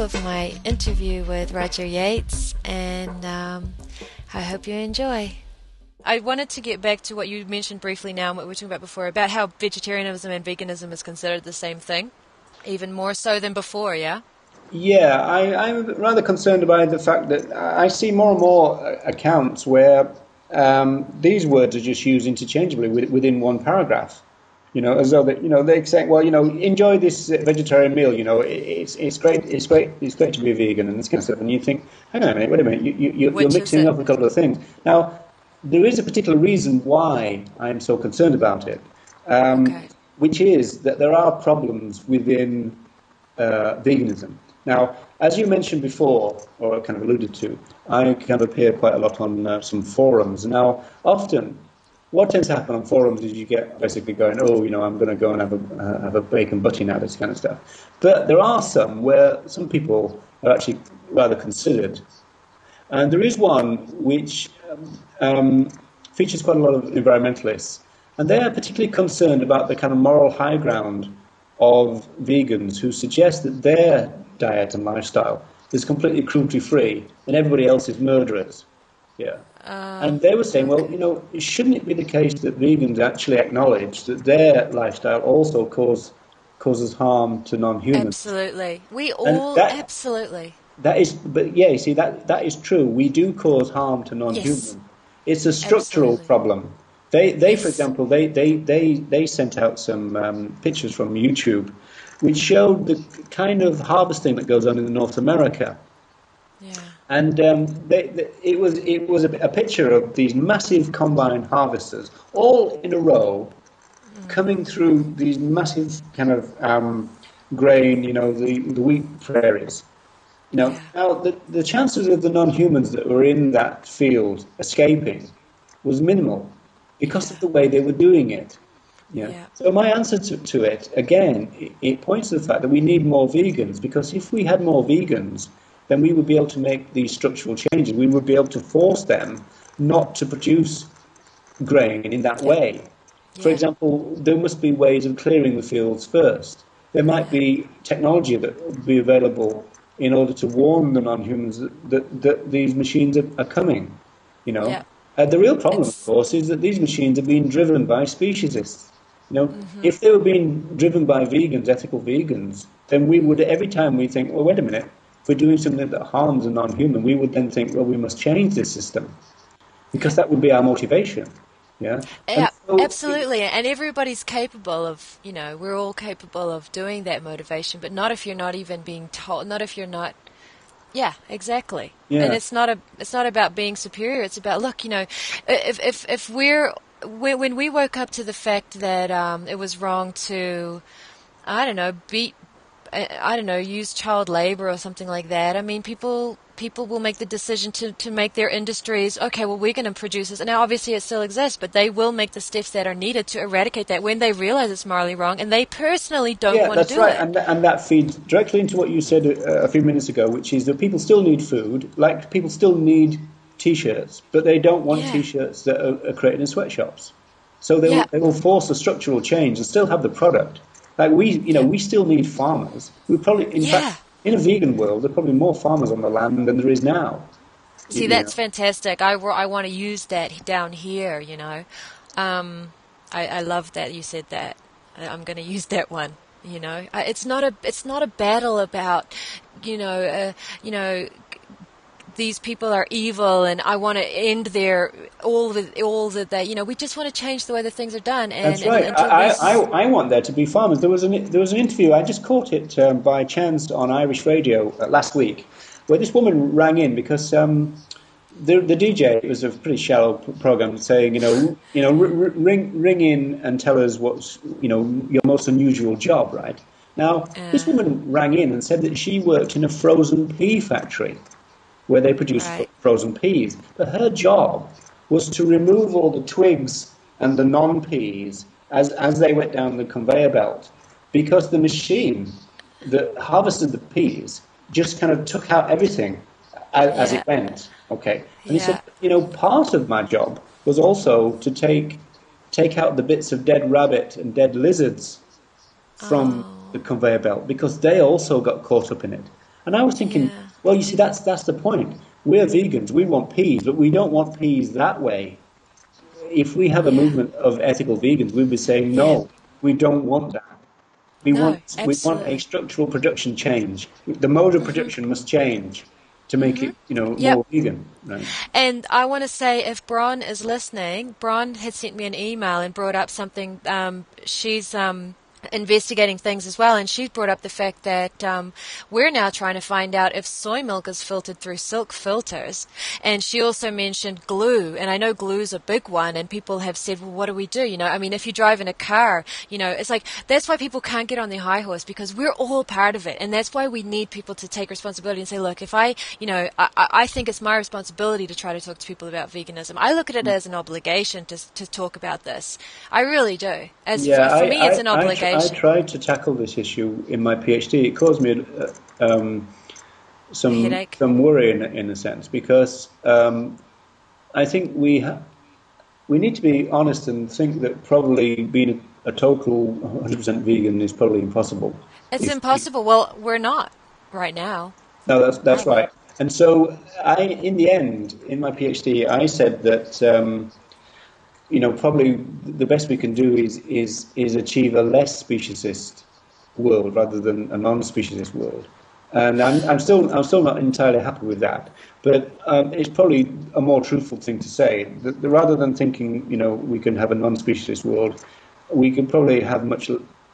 of my interview with Roger Yates, and um, I hope you enjoy. I wanted to get back to what you mentioned briefly now and what we were talking about before about how vegetarianism and veganism is considered the same thing, even more so than before, yeah? Yeah, I, am rather concerned about the fact that I see more and more accounts where um, these words are just used interchangeably within one paragraph. You know, as though that you know they say, well, you know, enjoy this vegetarian meal. You know, it's it's great, it's great, it's great to be a vegan and this kind of stuff. And you think, hang on a minute, wait a minute, you, you, you're mixing up a couple of things. Now, there is a particular reason why I'm so concerned about it, um, okay. which is that there are problems within uh, veganism. Now, as you mentioned before, or kind of alluded to, I kind of appear quite a lot on uh, some forums. Now, often, what tends to happen on forums is you get basically going, oh, you know, I'm going to go and have a, uh, have a bacon butty now, this kind of stuff. But there are some where some people are actually rather considered. And there is one which um, features quite a lot of environmentalists. And they are particularly concerned about the kind of moral high ground of vegans who suggest that their diet and lifestyle is completely cruelty free and everybody else is murderers. Yeah. Uh, and they were saying, well, you know, shouldn't it be the case that vegans actually acknowledge that their lifestyle also cause, causes harm to non-humans? Absolutely. We all, that, absolutely. That is, but yeah, you see, that, that is true. We do cause harm to non-humans. Yes. It's a structural absolutely. problem. They, they yes. for example, they, they, they, they sent out some um, pictures from YouTube which showed the kind of harvesting that goes on in North America. And um, they, they, it was it was a, a, picture of these massive combine harvesters, all in a row, coming through these massive kind of um, grain, you know, the, the wheat prairies. You know, yeah. now the, the chances of the non-humans that were in that field escaping was minimal because of the way they were doing it. Yeah. yeah. So my answer to, to it again, it, it, points to the fact that we need more vegans because if we had more vegans, then we would be able to make these structural changes. We would be able to force them not to produce grain in that way. Yeah. For example, there must be ways of clearing the fields first. There might be technology that would be available in order to warn the non-humans that, that, that these machines are, are coming. You know, yeah. uh, the real problem, it's... of course, is that these machines are being driven by speciesists. You know, mm-hmm. if they were being driven by vegans, ethical vegans, then we would every time we think, well, wait a minute, if we're doing something that harms a non-human, we would then think, well, we must change this system, because that would be our motivation. Yeah. Yeah, so absolutely. And everybody's capable of, you know, we're all capable of doing that motivation, but not if you're not even being told, not if you're not yeah, exactly. Yeah. And it's not a it's not about being superior. It's about look, you know, if if if we're when we woke up to the fact that um, it was wrong to, I don't know, beat, I don't know, use child labor or something like that. I mean, people people will make the decision to, to make their industries okay. Well, we're going to produce this. And now, obviously, it still exists, but they will make the steps that are needed to eradicate that when they realize it's morally wrong, and they personally don't yeah, want to do right. it. And, and that feeds directly into what you said a, a few minutes ago, which is that people still need food, like people still need T-shirts, but they don't want yeah. T-shirts that are, are, created in sweatshops. So they, yeah. will, they will force a structural change and still have the product. Like we, you know, we still need farmers. We probably, in yeah. fact, in a vegan world, there are probably more farmers on the land than there is now. See, that's know. fantastic. I, I want to use that down here. You know, um, I, I love that you said that. I'm going to use that one you know it's not a it's not a battle about you know uh, you know these people are evil and I want to end their all the all the that you know we just want to change the way that things are done. And, That's right. And, I, I, I, want there to be farmers. There was an there was an interview I just caught it um, by chance on Irish radio uh, last week, where this woman rang in because. Um, the, the DJ it was a pretty shallow program saying, you know, you know, ring ring in and tell us what's, you know, your most unusual job, right? Now, uh. this woman rang in and said that she worked in a frozen pea factory where they produce right. frozen peas. But her job was to remove all the twigs and the non peas as, as they went down the conveyor belt because the machine that harvested the peas just kind of took out everything as, yeah. as it went. Okay. And yeah. he said, you know, part of my job was also to take take out the bits of dead rabbit and dead lizards from oh. the conveyor belt because they also got caught up in it. And I was thinking, yeah. Well, you see, that's that's the point. We're vegans. We want peas, but we don't want peas that way. If we have a movement of ethical vegans, we'd be saying, no, we don't want that. We no, want absolutely. we want a structural production change. The mode of mm-hmm. production must change to make mm-hmm. it, you know, yep. more vegan. Right? And I want to say, if Bron is listening, Bron had sent me an email and brought up something. Um, she's um, investigating things as well, and she brought up the fact that um, we're now trying to find out if soy milk is filtered through silk filters. And she also mentioned glue, and I know glue's a big one, and people have said, well, what do we do? You know, I mean, if you drive in a car, you know, it's like that's why people can't get on their high horse because we're all part of it, and that's why we need people to take responsibility and say, look, if I, you know, I, I think it's my responsibility to try to talk to people about veganism. I look at it as an obligation to to talk about this. I really do. As yeah, for, for I, me, it's an obligation. I tried to tackle this issue in my PhD. It caused me uh, um, some some worry in, in a sense because um, I think we ha- we need to be honest and think that probably being a, a total 100% vegan is probably impossible. It's if, impossible. well, we're not right now. No, that's that's right. And so, I, in the end, in my PhD, I said that um, you know, probably the best we can do is is is achieve a less speciesist world rather than a non-speciesist world. And I'm, I'm still I'm still not entirely happy with that, but um, it's probably a more truthful thing to say. That, rather than thinking, you know, we can have a non-speciesist world, we can probably have much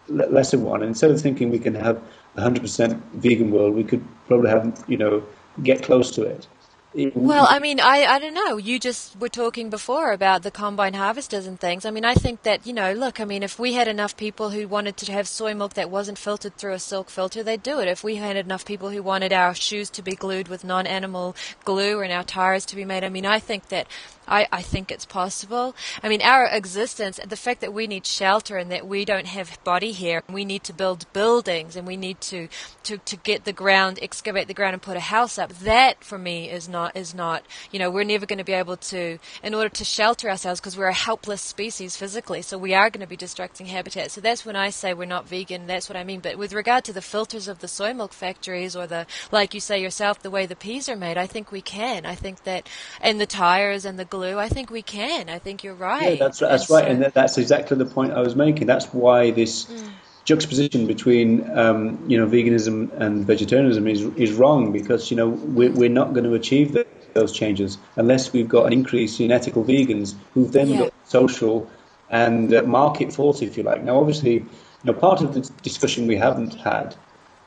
lesser one. And instead of thinking we can have a 100% vegan world, we could probably have, you know, get close to it. Well, mm-hmm. I mean, I, I don't know. You just were talking before about the combine harvesters and things. I mean, I think that, you know, look, I mean, if we had enough people who wanted to have soy milk that wasn't filtered through a silk filter, they'd do it. If we had enough people who wanted our shoes to be glued with non animal glue and our tires to be made, I mean, I think that I, I think it's possible. I mean, our existence, and the fact that we need shelter and that we don't have body here, we need to build buildings and we need to, to, to get the ground, excavate the ground and put a house up. That for me is not, is not, you know, we're never going to be able to, in order to shelter ourselves because we're a helpless species physically. So we are going to be destructing habitat. So that's when I say we're not vegan. That's what I mean. But with regard to the filters of the soy milk factories or the, like you say yourself, the way the peas are made, I think we can. I think that, and the tires and the glue. I think we can. I think you're right. Yeah, that's that's and right, so, and that's exactly the point I was making. That's why this mm. Juxtaposition between um, you know veganism and vegetarianism is is wrong because you know we're, we're not going to achieve those changes unless we've got an increase in ethical vegans who've then yeah. got social and uh, market force, if you like. Now, obviously, you know, part of the discussion we haven't had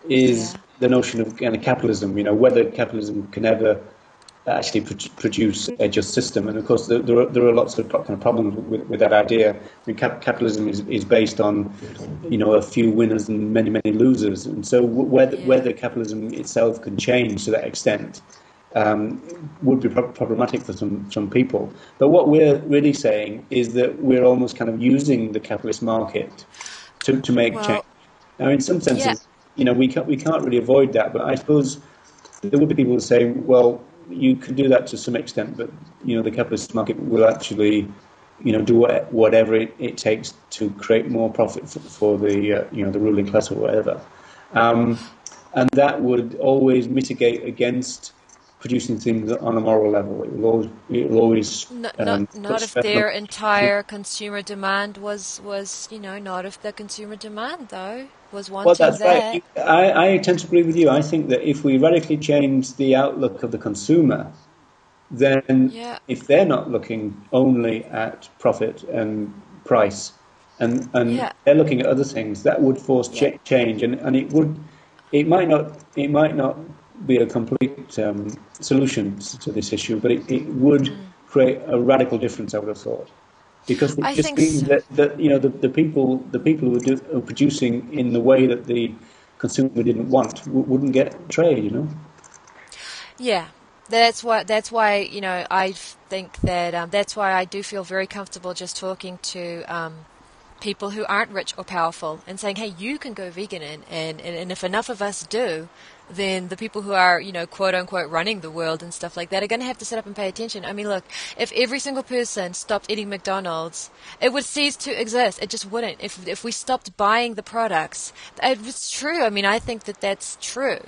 is yeah. the notion of kind of capitalism. You know, whether capitalism can ever actually produce a just system. And of course, there, there, are, there are lots of kind of problems with, with that idea. I mean, cap- capitalism is, is based on, you know, a few winners and many, many losers. And so whether, whether capitalism itself can change to that extent um, would be pro- problematic for some, some people. But what we're really saying is that we're almost kind of using the capitalist market to, to make well, change. Now, in some senses, yeah. you know, we can't, we can't really avoid that, but I suppose there would be people who say, well, you can do that to some extent, but you know the capitalist market will actually, you know, do what, whatever it, it, takes to create more profit for, for the uh, you know the ruling class or whatever, um, and that would always mitigate against producing things on a moral level. It will always, it will always not, um, not, not if their entire consumer demand was was you know not if the consumer demand though was wanting well, that's that. right. I, I tend to agree with you. I think that if we radically change the outlook of the consumer, then yeah. if they're not looking only at profit and price, and and yeah. they're looking at other things, that would force yeah. ch- change, and, and it would, it might not, it might not be a complete um, solution to this issue, but it, it would mm. create a radical difference. I would have thought because it I just means so. that, that you know the, the people the people who are, do, are, producing in the way that the consumer didn't want w- wouldn't get trade. You know. Yeah, that's why that's why you know I think that um, that's why I do feel very comfortable just talking to um, people who aren't rich or powerful and saying, hey, you can go vegan, and, and, and if enough of us do, then the people who are, you know, quote unquote running the world and stuff like that are going to have to sit up and pay attention. I mean, look, if every single person stopped eating McDonald's, it would cease to exist. It just wouldn't. If, if we stopped buying the products, it's true. I mean, I think that that's true.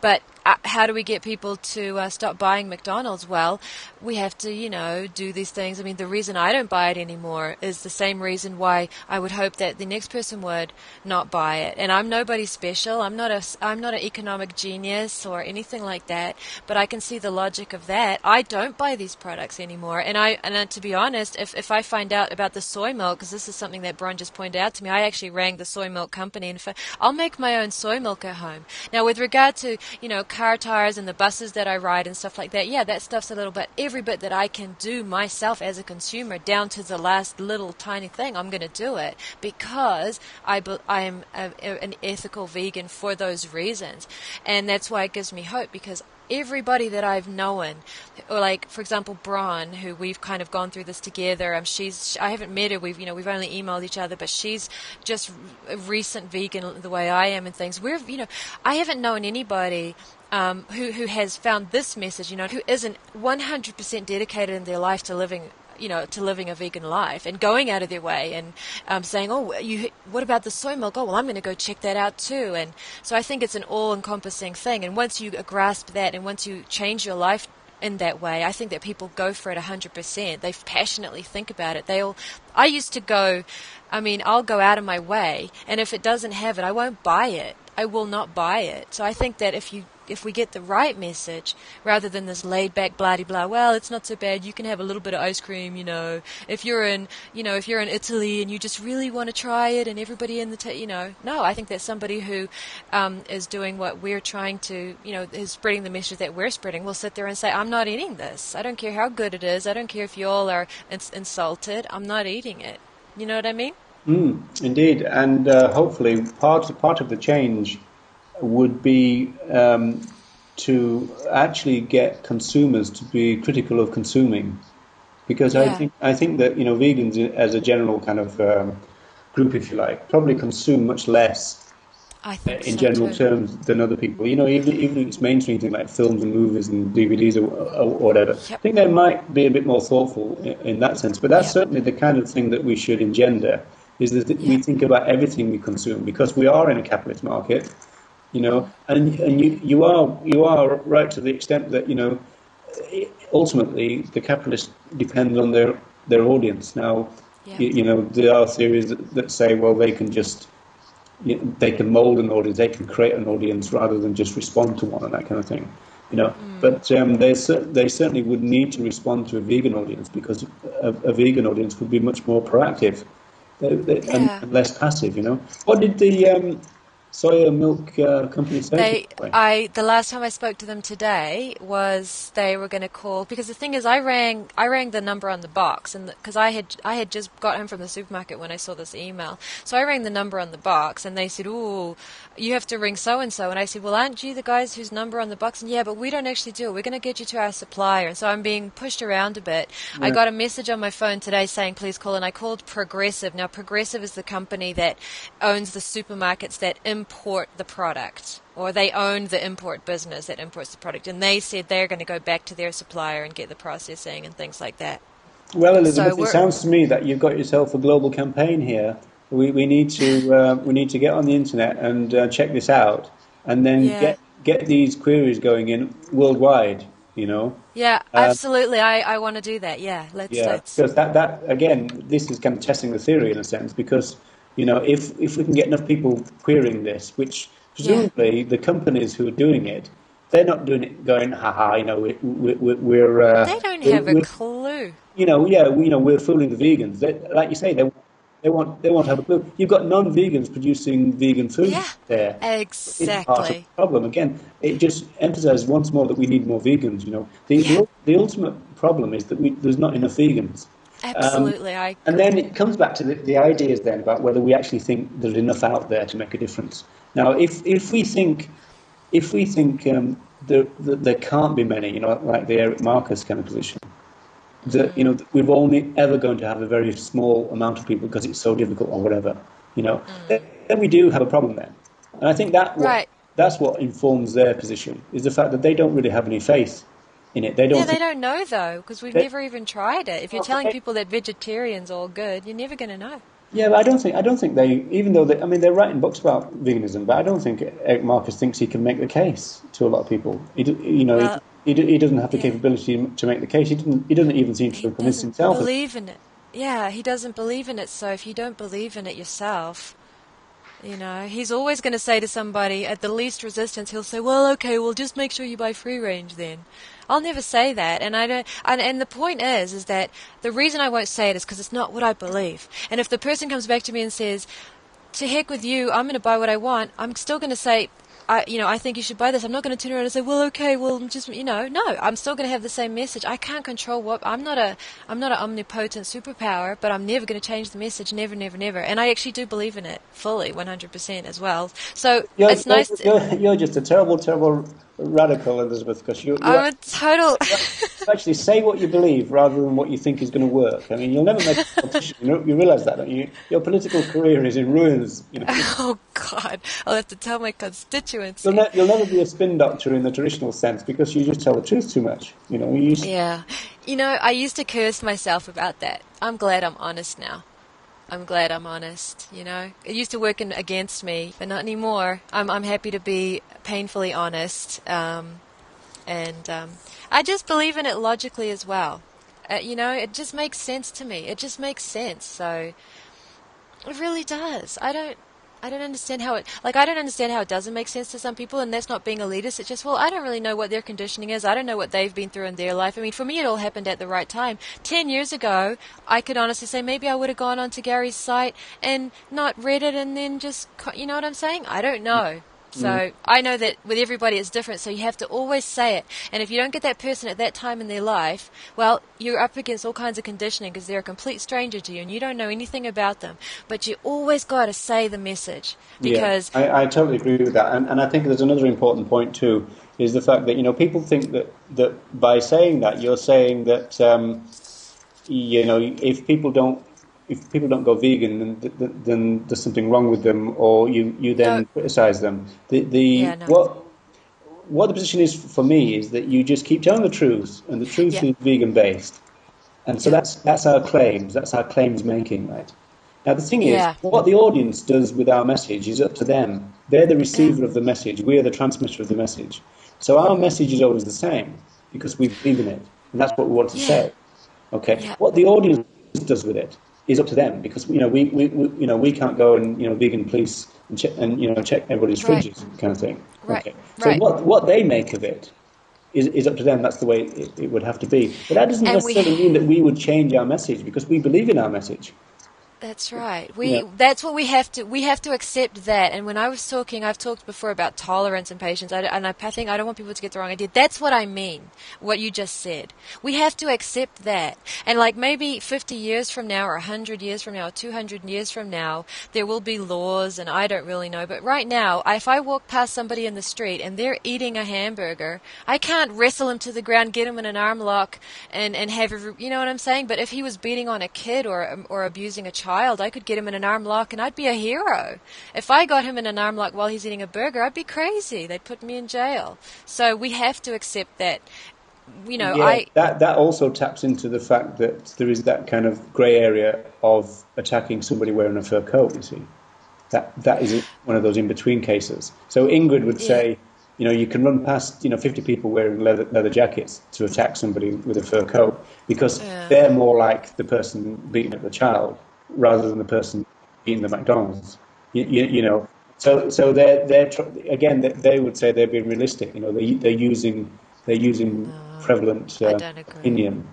But uh, how do we get people to uh, stop buying McDonald's? Well, we have to, you know, do these things. I mean, the reason I don't buy it anymore is the same reason why I would hope that the next person would not buy it. And I'm nobody special. I'm not a, I'm not an economic genius or anything like that. But I can see the logic of that. I don't buy these products anymore. And I, and uh, to be honest, if if I find out about the soy milk, because this is something that Bron just pointed out to me, I actually rang the soy milk company and I'll make my own soy milk at home. Now, with regard to, you know car tires and the buses that I ride and stuff like that, yeah, that stuff's a little bit, every bit that I can do myself as a consumer, down to the last little tiny thing, I'm going to do it because I, I am a, an ethical vegan for those reasons. And that's why it gives me hope because everybody that I've known, or like for example Bron, who we've kind of gone through this together. Um, she's I haven't met her. We've you know we've only emailed each other, but she's just a recent vegan the way I am and things. We're you know I haven't known anybody um, who who has found this message, you know, who isn't 100% dedicated in their life to living you know, to living a vegan life and going out of their way and um, saying, oh, you, what about the soy milk? Oh, well, I'm going to go check that out too. And so I think it's an all-encompassing thing. And once you grasp that, and once you change your life in that way. I think that people go for it 100%. They passionately think about it. They'll I used to go I mean, I'll go out of my way and if it doesn't have it, I won't buy it. I will not buy it. So I think that if you if we get the right message rather than this laid back bloody blah well it's not so bad you can have a little bit of ice cream you know. If you're in you know if you're in Italy and you just really want to try it and everybody in the t- you know. No I think that somebody who um, is doing what we're trying to you know is spreading the message that we're spreading will sit there and say I'm not eating this. I don't care how good it is. I don't care if you all are ins- insulted. I'm not eating it. You know what I mean? Mm, indeed, and uh, hopefully part part of the change would be um, to actually get consumers to be critical of consuming, because yeah. I think I think that you know vegans as a general kind of um, group, if you like, probably consume much less. in so general too. terms than other people. You know, even even if it's mainstream things like films and movies and DVDs or, or whatever. Yep. I think they might be a bit more thoughtful in, in that sense. But that's yep. certainly the kind of thing that we should engender is that we think about everything we consume because we are in a capitalist market you know, and and you you are you are right to the extent that you know ultimately the capitalists depend on their their audience. Now, yeah. you, you, know, there are theories that, that say, well, they can just you know, they can mold an audience, they can create an audience rather than just respond to one and that kind of thing. You know, mm. but um, they they certainly would need to respond to a vegan audience because a, a vegan audience would be much more proactive. They, they, yeah. and, and, less passive, you know. What did the um, soya milk uh, company They, I the last time I spoke to them today was they were going to call because the thing is I rang I rang the number on the box and because I had I had just got home from the supermarket when I saw this email. So I rang the number on the box and they said oh you have to ring so and so and I said well aren't you the guys whose number on the box? And yeah but we don't actually do it. We're going to get you to our supplier. And so I'm being pushed around a bit. Yeah. I got a message on my phone today saying please call and I called Progressive. Now Progressive is the company that owns the supermarkets that import the product or they own the import business that imports the product and they said they're going to go back to their supplier and get the processing and things like that. Well, Elizabeth, so it sounds to me that you've got yourself a global campaign here. We, we need to uh, we need to get on the internet and uh, check this out, and then yeah. get get these queries going in worldwide. You know. Yeah, uh, absolutely. I, I want to do that. Yeah, let's. Yeah, let's. because that that again, this is kind of testing the theory in a sense because you know, if if we can get enough people querying this, which presumably yeah. the companies who are doing it, they're not doing it going, haha, you know, we, we, we're. Uh, they don't have a clue. You know, yeah, we, you know, we're fooling the vegans. They, like you say, they they want they want to have a clue. You've got non-vegans producing vegan food yeah, there. Exactly. The problem again. It just emphasizes once more that we need more vegans. You know, the yeah. the, the ultimate problem is that we, there's not enough vegans. Absolutely, um, I. And then it comes back to the, the ideas then about whether we actually think there's enough out there to make a difference. Now, if if we think if we think um, there, there can't be many, you know, like the Eric Marcus kind of position, that you know we're only ever going to have a very small amount of people because it's so difficult or whatever, you know, mm. then, then, we do have a problem then. And I think that right. what, that's what informs their position is the fact that they don't really have any faith in it. They don't. Yeah, they don't know though because we've they, never even tried it. If you're telling people that vegetarians all good, you're never going to know. Yeah, but I don't think I don't think they even though they I mean they're writing books about veganism, but I don't think Eric Marcus thinks he can make the case to a lot of people. He, you know, well, he, he, he, doesn't have the yeah. capability to make the case. He didn't. He doesn't even seem to have convinced himself. Believe in it. Yeah, he doesn't believe in it. So if you don't believe in it yourself, you know, he's always going to say to somebody at the least resistance, he'll say, "Well, okay, well, just make sure you buy free range then." I'll never say that, and I don't. And, and the point is, is that the reason I won't say it is because it's not what I believe. And if the person comes back to me and says, "To heck with you, I'm going to buy what I want," I'm still going to say, I, you know, I think you should buy this. I'm not going to turn around and say, well, okay, well, just, you know, no, I'm still going to have the same message. I can't control what, I'm not a, I'm not an omnipotent superpower, but I'm never going to change the message, never, never, never. And I actually do believe in it fully, 100% as well. So you're, it's nice. You're, you're just a terrible, terrible radical, Elizabeth, because you, I'm a total. actually say what you believe rather than what you think is going to work. I mean, you'll never make a politician. You, you realise that, don't you? Your political career is in ruins. You know? Oh God, I'll have to tell my constituents. You'll, ne- you'll, never be a spin doctor in the traditional sense because you just tell the truth too much. You know. You yeah, you know, I used to curse myself about that. I'm glad I'm honest now. I'm glad I'm honest, you know. It used to work in, against me, but not anymore. I'm, I'm happy to be painfully honest. Um, and um, I just believe in it logically as well. Uh, you know, it just makes sense to me. It just makes sense. So it really does. I don't. I don't understand how it like I don't understand how it doesn't make sense to some people and that's not being elitist. It's just well I don't really know what their conditioning is. I don't know what they've been through in their life. I mean for me it all happened at the right time. Ten years ago I could honestly say maybe I would have gone onto Gary's site and not read it and then just you know what I'm saying? I don't know. So mm. I know that with everybody it's different, so you have to always say it. And if you don't get that person at that time in their life, well, you're up against all kinds of conditioning because they're a complete stranger to you and you don't know anything about them. But you always got to say the message because. Yeah, I, I totally agree with that. And, and I think there's another important point too is the fact that, you know, people think that, that by saying that, you're saying that, um, you know, if people don't if people don't go vegan, then, then there's something wrong with them, or you, you then no. criticize them. The, the yeah, no. what what the position is for me is that you just keep telling the truth, and the truth yeah. is vegan based, and so yeah. that's that's our claims. That's our claims making, right? Now the thing is, what the audience does with our message is up to them. They're the receiver of the message. We are the transmitter of the message. So our message is always the same because we believe in it, and that's what we want to say. Okay, what the audience does with it is up to them because you know we, we, we, you know we can't go and you know vegan police and, check, and you know check everybody's right. fridges kind of thing. Right. Okay. So right. what what they make of it is, is up to them. That's the way it, it would have to be. But that doesn't and necessarily we, mean that we would change our message because we believe in our message. That's right. We yeah. that's what we have to we have to accept that. And when I was talking, I've talked before about tolerance and patience. I, and I, I think I don't want people to get the wrong idea. That's what I mean. What you just said. We have to accept that. And like maybe 50 years from now, or 100 years from now, or 200 years from now, there will be laws, and I don't really know. But right now, if I walk past somebody in the street and they're eating a hamburger, I can't wrestle him to the ground, get him in an arm lock, and and have you know what I'm saying. But if he was beating on a kid or or abusing a child child, I could get him in an arm lock and I'd be a hero. If I got him in an arm lock while he's eating a burger, I'd be crazy. They'd put me in jail. So we have to accept that. You know, yeah, I that that also taps into the fact that there is that kind of grey area of attacking somebody wearing a fur coat. You see, that that is one of those in between cases. So Ingrid would say. You know, you can run past, you know, 50 people wearing leather, leather jackets to attack somebody with a fur coat because yeah. they're more like the person beating up the child rather than the person eating the McDonald's. You, you, you know, so so they're they're again they would say they're being realistic. You know, they they're using they're using no, prevalent uh, opinion.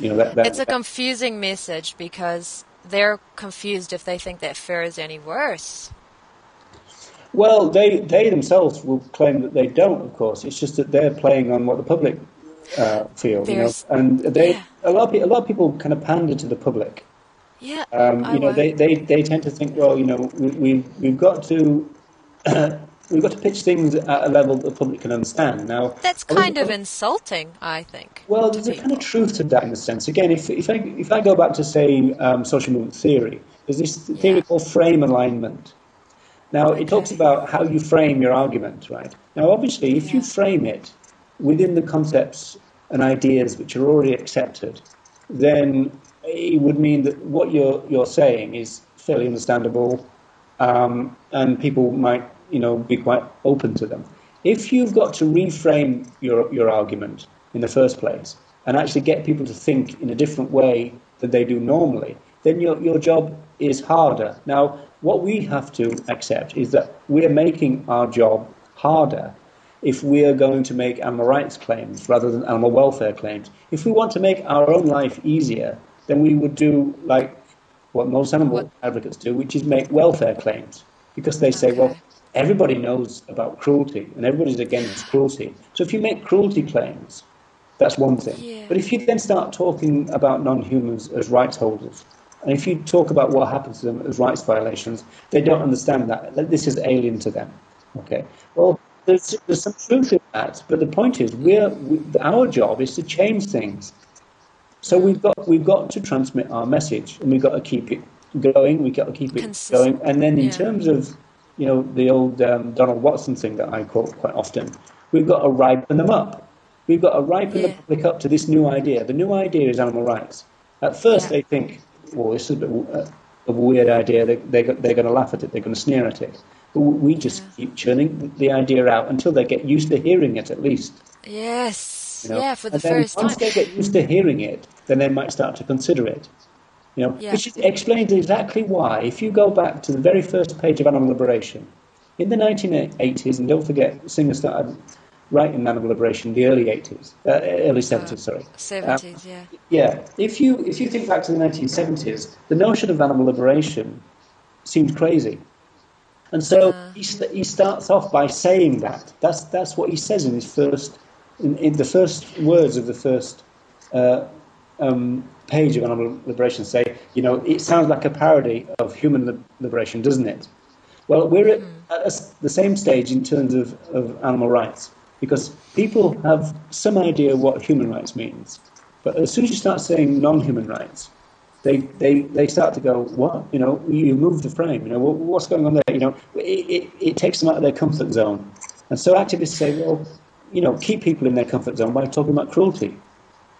You know, that, that, it's a confusing message because they're confused if they think that fur is any worse. Well, they they themselves will claim that they don't. Of course, it's just that they're playing on what the public uh, feel. you know, and they yeah. a lot of a lot of people kind of pander to the public. Yeah. Um, you know, they, they, they tend to think, well, you know, we, we, we've got to. we've got to pitch things at a level that the public can understand. Now, that's kind of insulting, I think. Well, there's people. a kind of truth to that in a sense. Again, if, if I if I go back to say um, social movement theory, there's this theory yeah. called frame alignment. Now, okay. it talks about how you frame your argument, right? Now, obviously, if yeah. you frame it within the concepts and ideas which are already accepted, then it would mean that what you're you're saying is fairly understandable, um, and people might, you know, be quite open to them. If you've got to reframe your your argument in the first place and actually get people to think in a different way than they do normally, then your your job is harder. Now, what we have to accept is that we're making our job harder if we are going to make animal rights claims rather than animal welfare claims. If we want to make our own life easier, then we would do like what most animal what? advocates do, which is make welfare claims. Because they say, okay. well, everybody knows about cruelty and everybody's against cruelty. So if you make cruelty claims, that's one thing. Yeah. But if you then start talking about non humans as rights holders, and if you talk about what happens to them as rights violations, they don't understand that. This is alien to them. Okay. Well, there's, there's some truth in that, but the point is, we're, we, our job is to change things. So we've got we've got to transmit our message, and we've got to keep it going. We've got to keep it Consistent. going. And then in yeah. terms of you know the old um, Donald Watson thing that I quote quite often, we've got to ripen them up. We've got to ripen yeah. the public up to this new idea. The new idea is animal rights. At first, yeah. they think, well, this is a bit of a weird idea. They, they, they're going to laugh at it. They're going to sneer at it. But we just keep churning the idea out until they get used to hearing it, at least. Yes. You know? Yeah, for the first once time. Once they get used to hearing it, then they might start to consider it. You know, yeah. which explains exactly why. If you go back to the very first page of Animal Liberation, in the 1980s, and don't forget, Singer started writing Animal Liberation in the early 80s, uh, early 70s, uh, sorry. 70s, uh, yeah. Yeah. If you if you think back to the 1970s, the notion of animal liberation seemed crazy. And so uh. he, he starts off by saying that. That's, that's what he says in his first, in, in the first words of the first uh, um, page of Animal Liberation say, you know, it sounds like a parody of human liberation, doesn't it? Well, we're at, hmm. at the same stage in terms of, of animal rights because people have some idea what human rights means. But as soon as you start saying non human rights, they, they, they start to go, what? You know, you move the frame. You know, what, what's going on there? You know, it, it, it takes them out of their comfort zone. And so activists say, well, you know, keep people in their comfort zone by talking about cruelty.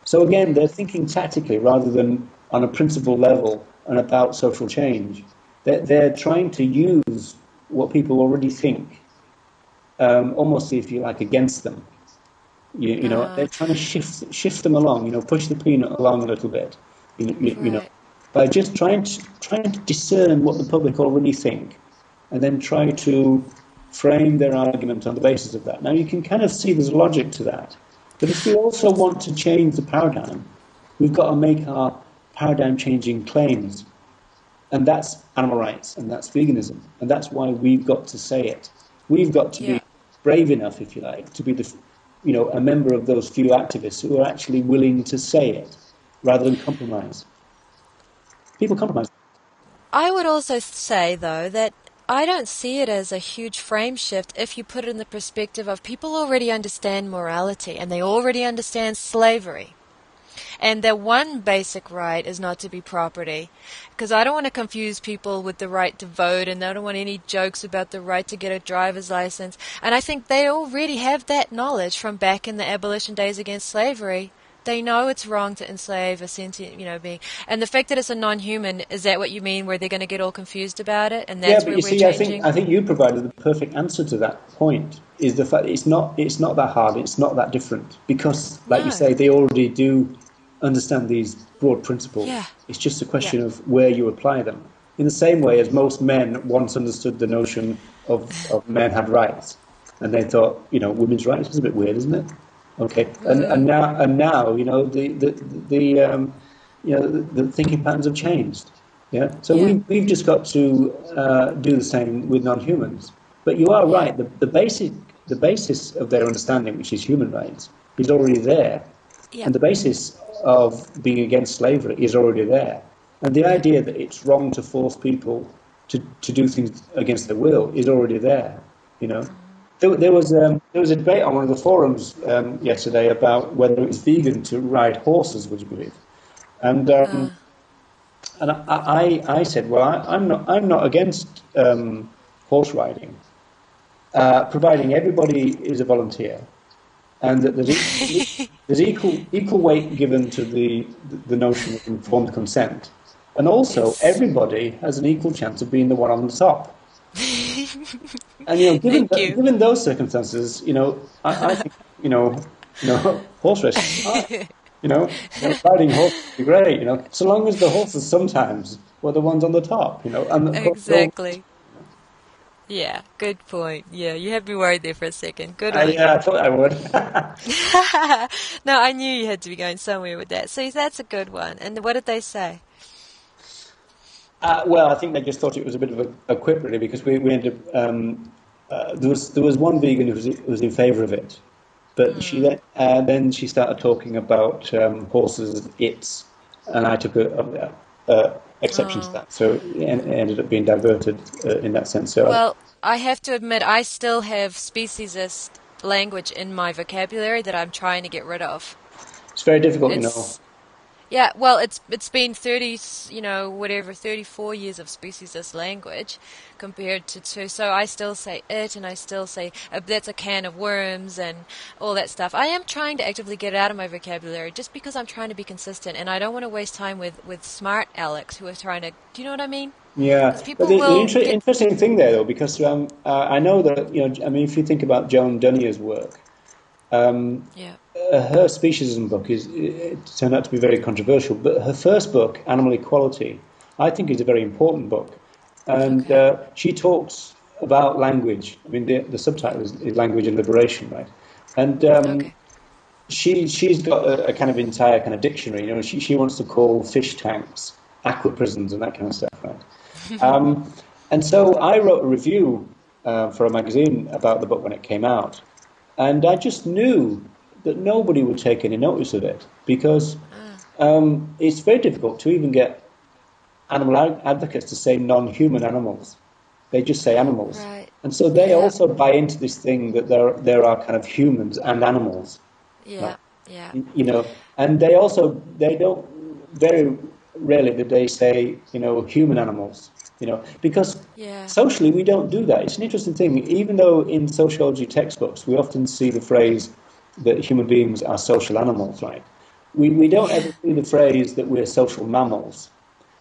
So again, they're thinking tactically rather than on a principle level and about social change. They're, they're trying to use what people already think, um, almost if you like, against them. You, you know, uh, they're trying to shift shift them along. You know, push the peanut along a little bit. You, you, right. you know, by just trying to trying to discern what the public already think, and then try to frame their argument on the basis of that. Now you can kind of see there's logic to that, but if we also want to change the paradigm, we've got to make our paradigm changing claims, and that's animal rights and that's veganism, and that's why we've got to say it. We've got to yeah. be brave enough, if you like, to be the you know a member of those few activists who are actually willing to say it rather than compromise. People compromise. I would also say, though, that I don't see it as a huge frame shift if you put it in the perspective of people already understand morality and they already understand slavery. And their one basic right is not to be property. Because I don't want to confuse people with the right to vote and I don't want any jokes about the right to get a driver's license. And I think they already have that knowledge from back in the abolition days against slavery. They know it's wrong to enslave a sentient, you know, being. And the fact that it's a non-human, is that what you mean? Where they're going to get all confused about it, and that's yeah, but you see, changing? I think I think you provided the perfect answer to that point. Is the fact it's not it's not that hard, it's not that different because, like no. you say, they already do understand these broad principles. Yeah. It's just a question yeah. of where you apply them. In the same way as most men once understood the notion of, of men had rights, and they thought, you know, women's rights is a bit weird, isn't it? Okay, and, and now and now you know the the, the um, you know the, the, thinking patterns have changed. Yeah, so yeah. we we've just got to uh, do the same with non-humans. But you are right. The, the basic the basis of their understanding, which is human rights, is already there, yeah. and the basis of being against slavery is already there. And the idea that it's wrong to force people to, to do things against their will is already there. You know. There, there was um, there was a debate on one of the forums um, yesterday about whether it's vegan to ride horses. Would you believe? And um, uh. and I, I, I said, well, I, am not I'm not against um, horse riding, uh, providing everybody is a volunteer, and that there's, there's equal equal weight given to the the notion of informed consent. And also, everybody has an equal chance of being the one on the top. and you know, given, the, given those circumstances, you know, I, I think you know, you know, horse racing. you know, riding horse would be great. You know, so long as the horses sometimes were the ones on the top. You know, and exactly. Yeah, good point. Yeah, you had me worried there for a second. Good uh, yeah, I thought I would. no, I knew you had to be going somewhere with that. So that's a good one. And what did they say? Uh, well, I think they just thought it was a bit of a, a quip, really, because we, we ended up. Um, uh, there was there was one vegan who was, who was in favour of it, but mm. she then uh, then she started talking about um, horses its, and I took a, a, a exception oh. to that. So it ended up being diverted uh, in that sense. So well, I have to admit, I still have speciesist language in my vocabulary that I'm trying to get rid of. It's very difficult, it's, you know. Yeah, well, it's it's been thirty, you know, whatever, thirty-four years of speciesist language, compared to two. So I still say it, and I still say uh, that's a can of worms and all that stuff. I am trying to actively get it out of my vocabulary, just because I'm trying to be consistent, and I don't want to waste time with with smart Alex who are trying to. Do you know what I mean? Yeah, but the, the inter- get... interesting thing there, though, because um, uh, I know that you know, I mean, if you think about Joan Dunayer's work, um, yeah her speciesism book is turned out to be very controversial, but her first book, Animal Equality, I think is a very important book. And okay. uh, she talks about language. I mean, the, the subtitle is, is, Language and Liberation, right? And um, okay. she, she's got a, a, kind of entire kind of dictionary. You know, she, she wants to call fish tanks aqua prisons and that kind of stuff, right? um, and so I wrote a review uh, for a magazine about the book when it came out. And I just knew that nobody would take any notice of it because um, it's very difficult to even get animal advocates to say non-human animals. They just say animals, right. and so they yeah. also buy into this thing that there there are kind of humans and animals. Yeah, yeah. You know, and they also they don't very rarely do they say you know human animals. You know, because yeah. socially we don't do that. It's an interesting thing. Even though in sociology textbooks we often see the phrase that human beings are social animals, right? We, we don't ever see the phrase that we're social mammals.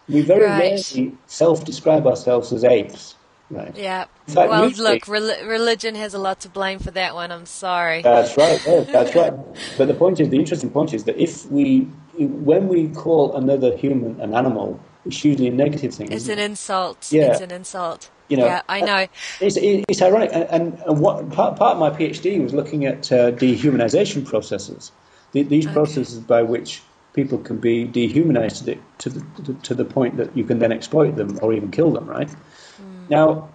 We very right. rarely self describe ourselves as apes. Right. Yeah. Fact, well, look, re- religion has a lot to blame for that one. I'm sorry. That's right. Yes, that's right. But the point is, the interesting point is that if we, when we call another human an animal, it's usually a negative thing. It's an it? insult. Yeah. It's an insult. You know, yeah, I know. It's, it's ironic, and, and what part, part of my PhD was looking at uh, dehumanization processes. The, these okay. processes by which people can be dehumanized to the, to the, to the point that you can then exploit them or even kill them. Right mm. now,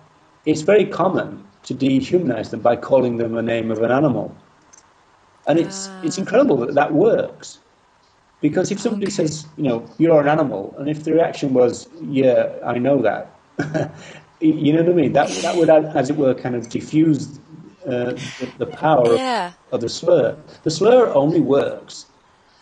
it's very common to dehumanize them by calling them a name of an animal, and it's uh. it's incredible that that works. Because if somebody okay. says, you know, you're an animal, and if the reaction was, yeah, I know that, you know what I mean? That that would, as it were, kind of diffuse uh, the, the, power yeah. of, of, the slur. The slur only works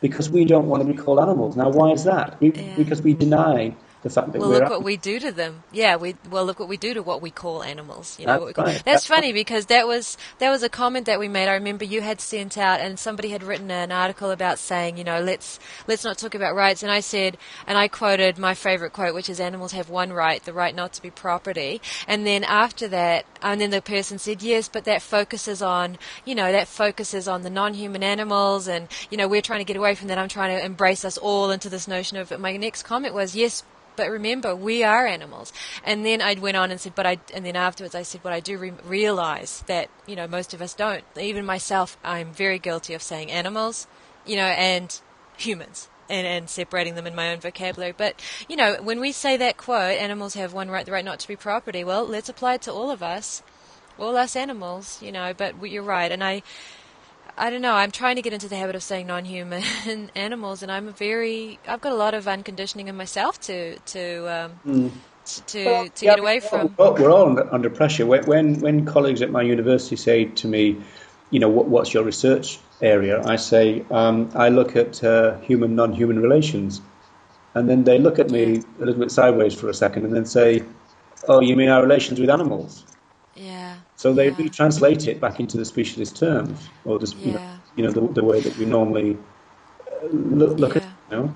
because we don't want to be called animals. Now, why is that? We, yeah. Because we deny the fact that well, look what we do to them. Yeah, we well look what we do to what we call animals. You know, that's, right. that's, that's funny right. because that was that was a comment that we made. I remember you had sent out, and somebody had written an article about saying, you know, let's let's not talk about rights. And I said, and I quoted my favorite quote, which is, "Animals have one right, the right not to be property." And then after that, and then the person said, "Yes, but that focuses on, you know, that focuses on the non-human animals, and you know, we're trying to get away from that. I'm trying to embrace us all into this notion of." My next comment was, "Yes." But remember, we are animals. And then I went on and said, but I, and then afterwards I said, but I do re- realize that, you know, most of us don't. Even myself, I'm very guilty of saying animals, you know, and humans. And, and separating them in my own vocabulary. But, you know, when we say that quote, animals have one right, the right not to be property, well, let's apply it to all of us, all us animals, you know, but you're right. And I, I don't know. I'm trying to get into the habit of saying non-human animals, and I'm a very. I've got a lot of unconditioning in myself to to um, mm. to, well, to yeah, get away from. We're all under, under pressure. When when colleagues at my university say to me, you know, what, what's your research area? I say um, I look at uh, human non-human relations, and then they look at me a little bit sideways for a second, and then say, "Oh, you mean our relations with animals?" So they yeah. retranslate it back into the specialist terms, or the, yeah. you know, you know the, the, way that we normally uh, look, look yeah. at it. You know?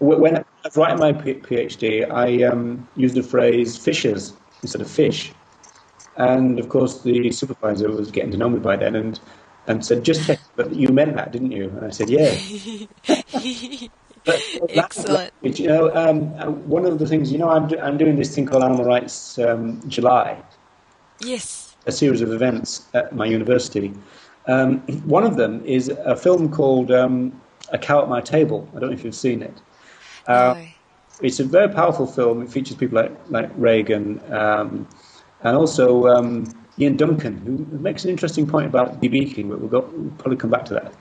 when I was writing my PhD, I um, used the phrase fishers instead of fish. And of course, the supervisor was getting to know me by then and, and said, Just check that you meant that, didn't you? And I said, Yeah. but, Excellent. you know, um, one of the things, you know, I'm, I'm doing this thing called Animal Rights um, July. Yes. A series of events at my university. Um, one of them is a film called um, A Cow at My Table. I don't know if you've seen it. Uh, no. It's a very powerful film. It features people like, like Regan um, and also um, Ian Duncan, who makes an interesting point about debeaking, but we'll, go, we'll probably come back to that.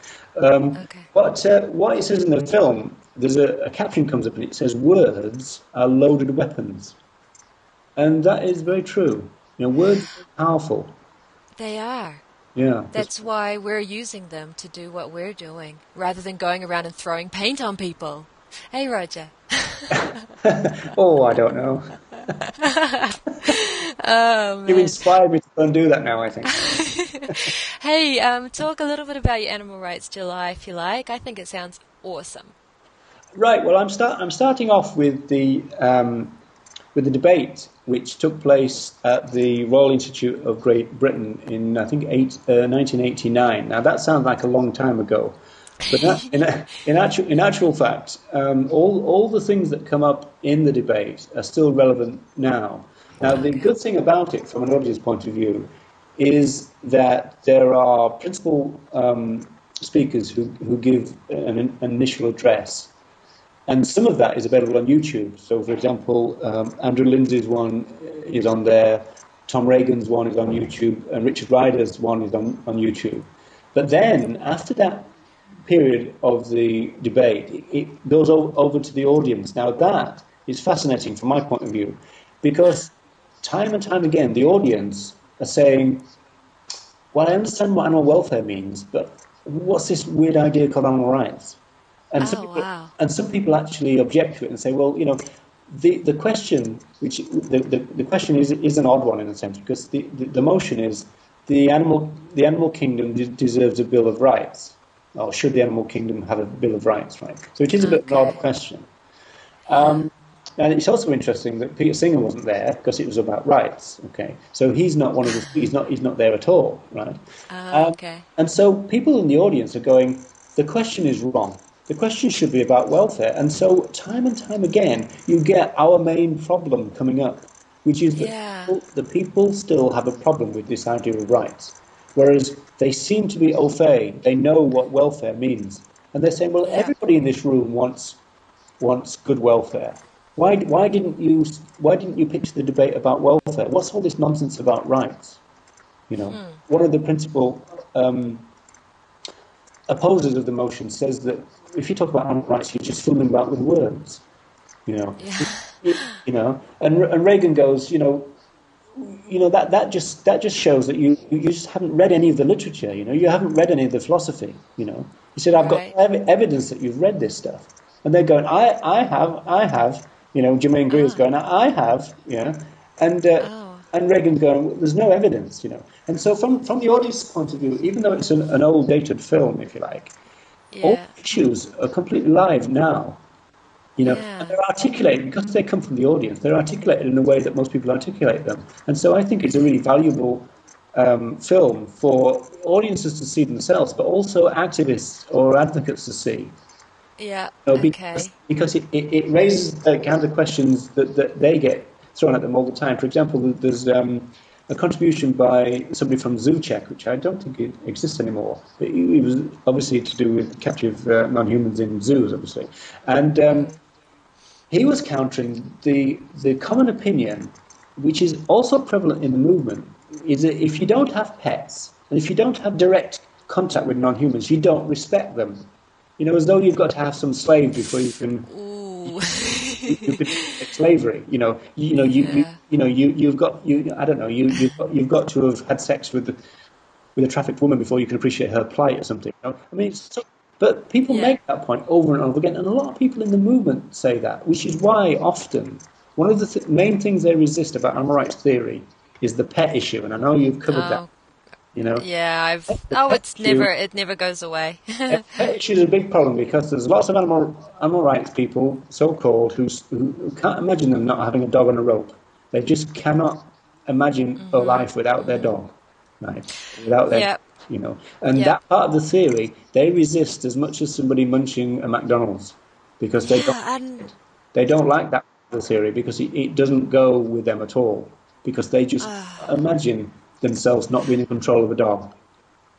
Um, okay. But uh, what it says in the film, there's a, a caption comes up and it says, "Words are loaded weapons," and that is very true. You know, words are powerful. They are. Yeah. That's why we're using them to do what we're doing, rather than going around and throwing paint on people. Hey, Roger. oh, I don't know. oh, you inspired me to go and do that now, I think. hey, um, talk a little bit about your Animal Rights July, if you like. I think it sounds awesome. Right. Well, I'm start. I'm starting off with the um, with the debate which took place at the Royal Institute of Great Britain in I think eight, uh, 1989. Now that sounds like a long time ago, but in, in, actual, in actual fact, um, all, all the things that come up in the debate are still relevant now. Now, the good thing about it, from an audience point of view, is that there are principal um, speakers who, who give an, an, initial address. And some of that is available on YouTube. So, for example, um, Andrew Linzey's one is on there, Tom Regan's one is on YouTube, and Richard Ryder's one is on, on YouTube. But then, after that period of the debate, it goes over to the audience. Now, that is fascinating from my point of view because time and time again, the audience are saying, Well, I understand what animal welfare means, but what's this weird idea called animal rights? And, oh, some, people, wow. and some people actually object to it and say, Well, you know, the, the question, which the, the, the question is, is an odd one in a sense, because the, the, the motion is the animal, the animal kingdom deserves a Bill of Rights or should the animal kingdom have a Bill of Rights, right? So it is a bit of an odd question. Um, and it's also interesting that Peter Singer wasn't there because it was about rights. Okay, so he's not one of the he's not he's not there at all, right? Uh, okay. Um, and so people in the audience are going, the question is wrong. The question should be about welfare. And so time and time again, you get our main problem coming up, which is that yeah. people, the people still have a problem with this idea of rights. Whereas they seem to be au fait, they know what welfare means. And they're saying, well, everybody in this room wants, wants good welfare. Why, why, didn't you, why didn't you pitch the debate about welfare? What's all this nonsense about rights? You know, hmm. one of the principal um, opposers of the motion says that if you talk about animal rights, you're just fooling about with words. You know, yeah. you know, and, and Regan goes, you know, you know that, that just that just shows that you you just haven't read any of the literature. You know, you haven't read any of the philosophy. You know, he said, "I've right. got ev- evidence that you've read this stuff," and they're going, "I I have I have." You know, Germaine Greer's oh. going, "I have," you know, and uh, oh. and Regan's going, "There's no evidence," you know. And so, from from the audience point of view, even though it's an, an old dated film, if you like, yeah. all issues are completely live now. You know, yeah. and they're articulated because they come from the audience. They're articulated in a way that most people articulate them, and so I think it's a really valuable um, film for audiences to see themselves, but also activists or advocates to see. Yeah. You know, because, okay. Because it, it, it raises the kind of questions that, that they get thrown at them all the time. For example, there's um, a contribution by somebody from ZooCheck, which I don't think it exists anymore. It, it was obviously to do with captive uh, non-humans in zoos, obviously, and um, he was countering the, the common opinion, which is also prevalent in the movement, is that if you don't have pets, and if you don't have direct contact with non humans, you don't respect them. You know, as though you've got to have some slave before you can. Ooh. slavery. You know, you, you know, you, yeah. you, you know, you you've got you. I don't know. You you've got, you've got to have had sex with the, with a trafficked woman before you can appreciate her plight or something. You know? I mean, so, but people yeah. make that point over and over again, and a lot of people in the movement say that, which is why often one of the th- main things they resist about animal rights theory is the pet issue, and I know you've covered oh, that. You know. Yeah, I've. Oh, it's never. It never goes away. issue is a big problem because there's lots of animal animal rights people, so called, who, who can't imagine them not having a dog on a rope. They just cannot imagine mm-hmm. a life without their dog, right? Without their, yep. you know. And yep. that part of the theory, they resist as much as somebody munching a McDonald's because they yeah, don't. And... They don't like that the theory because it, it, doesn't go with them at all because they just uh... imagine themselves not being in control of a dog,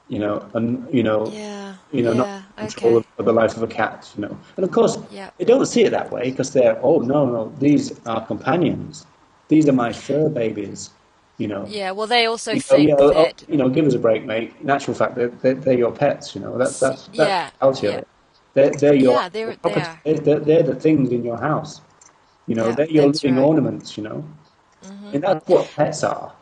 you know, and you know, yeah, you know, yeah, not in control okay. of, the life of a cat, you know. And of course, yeah. they don't see it that way because they're, oh no, no, these are companions, these are my fur babies, you know. Yeah, well, they also you think know, oh, that you know, give us a break, mate. In actual fact, they're, they're, they're your pets, you know. That's that's that's yeah, out here. Yeah. They're, they're your yeah, they're, they they're, they're, the things in your house. You know, yeah, they're your living right. ornaments. You know, mm-hmm. and that's what pets are.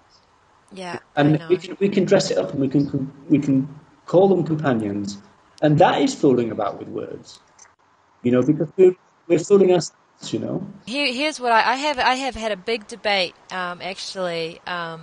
Yeah, and we can we can dress it up and we can we can call them companions, and that is fooling about with words. You know, because we're we're fooling ourselves. You know. Here, here's what I, I have. I have had a big debate, um, actually. Um,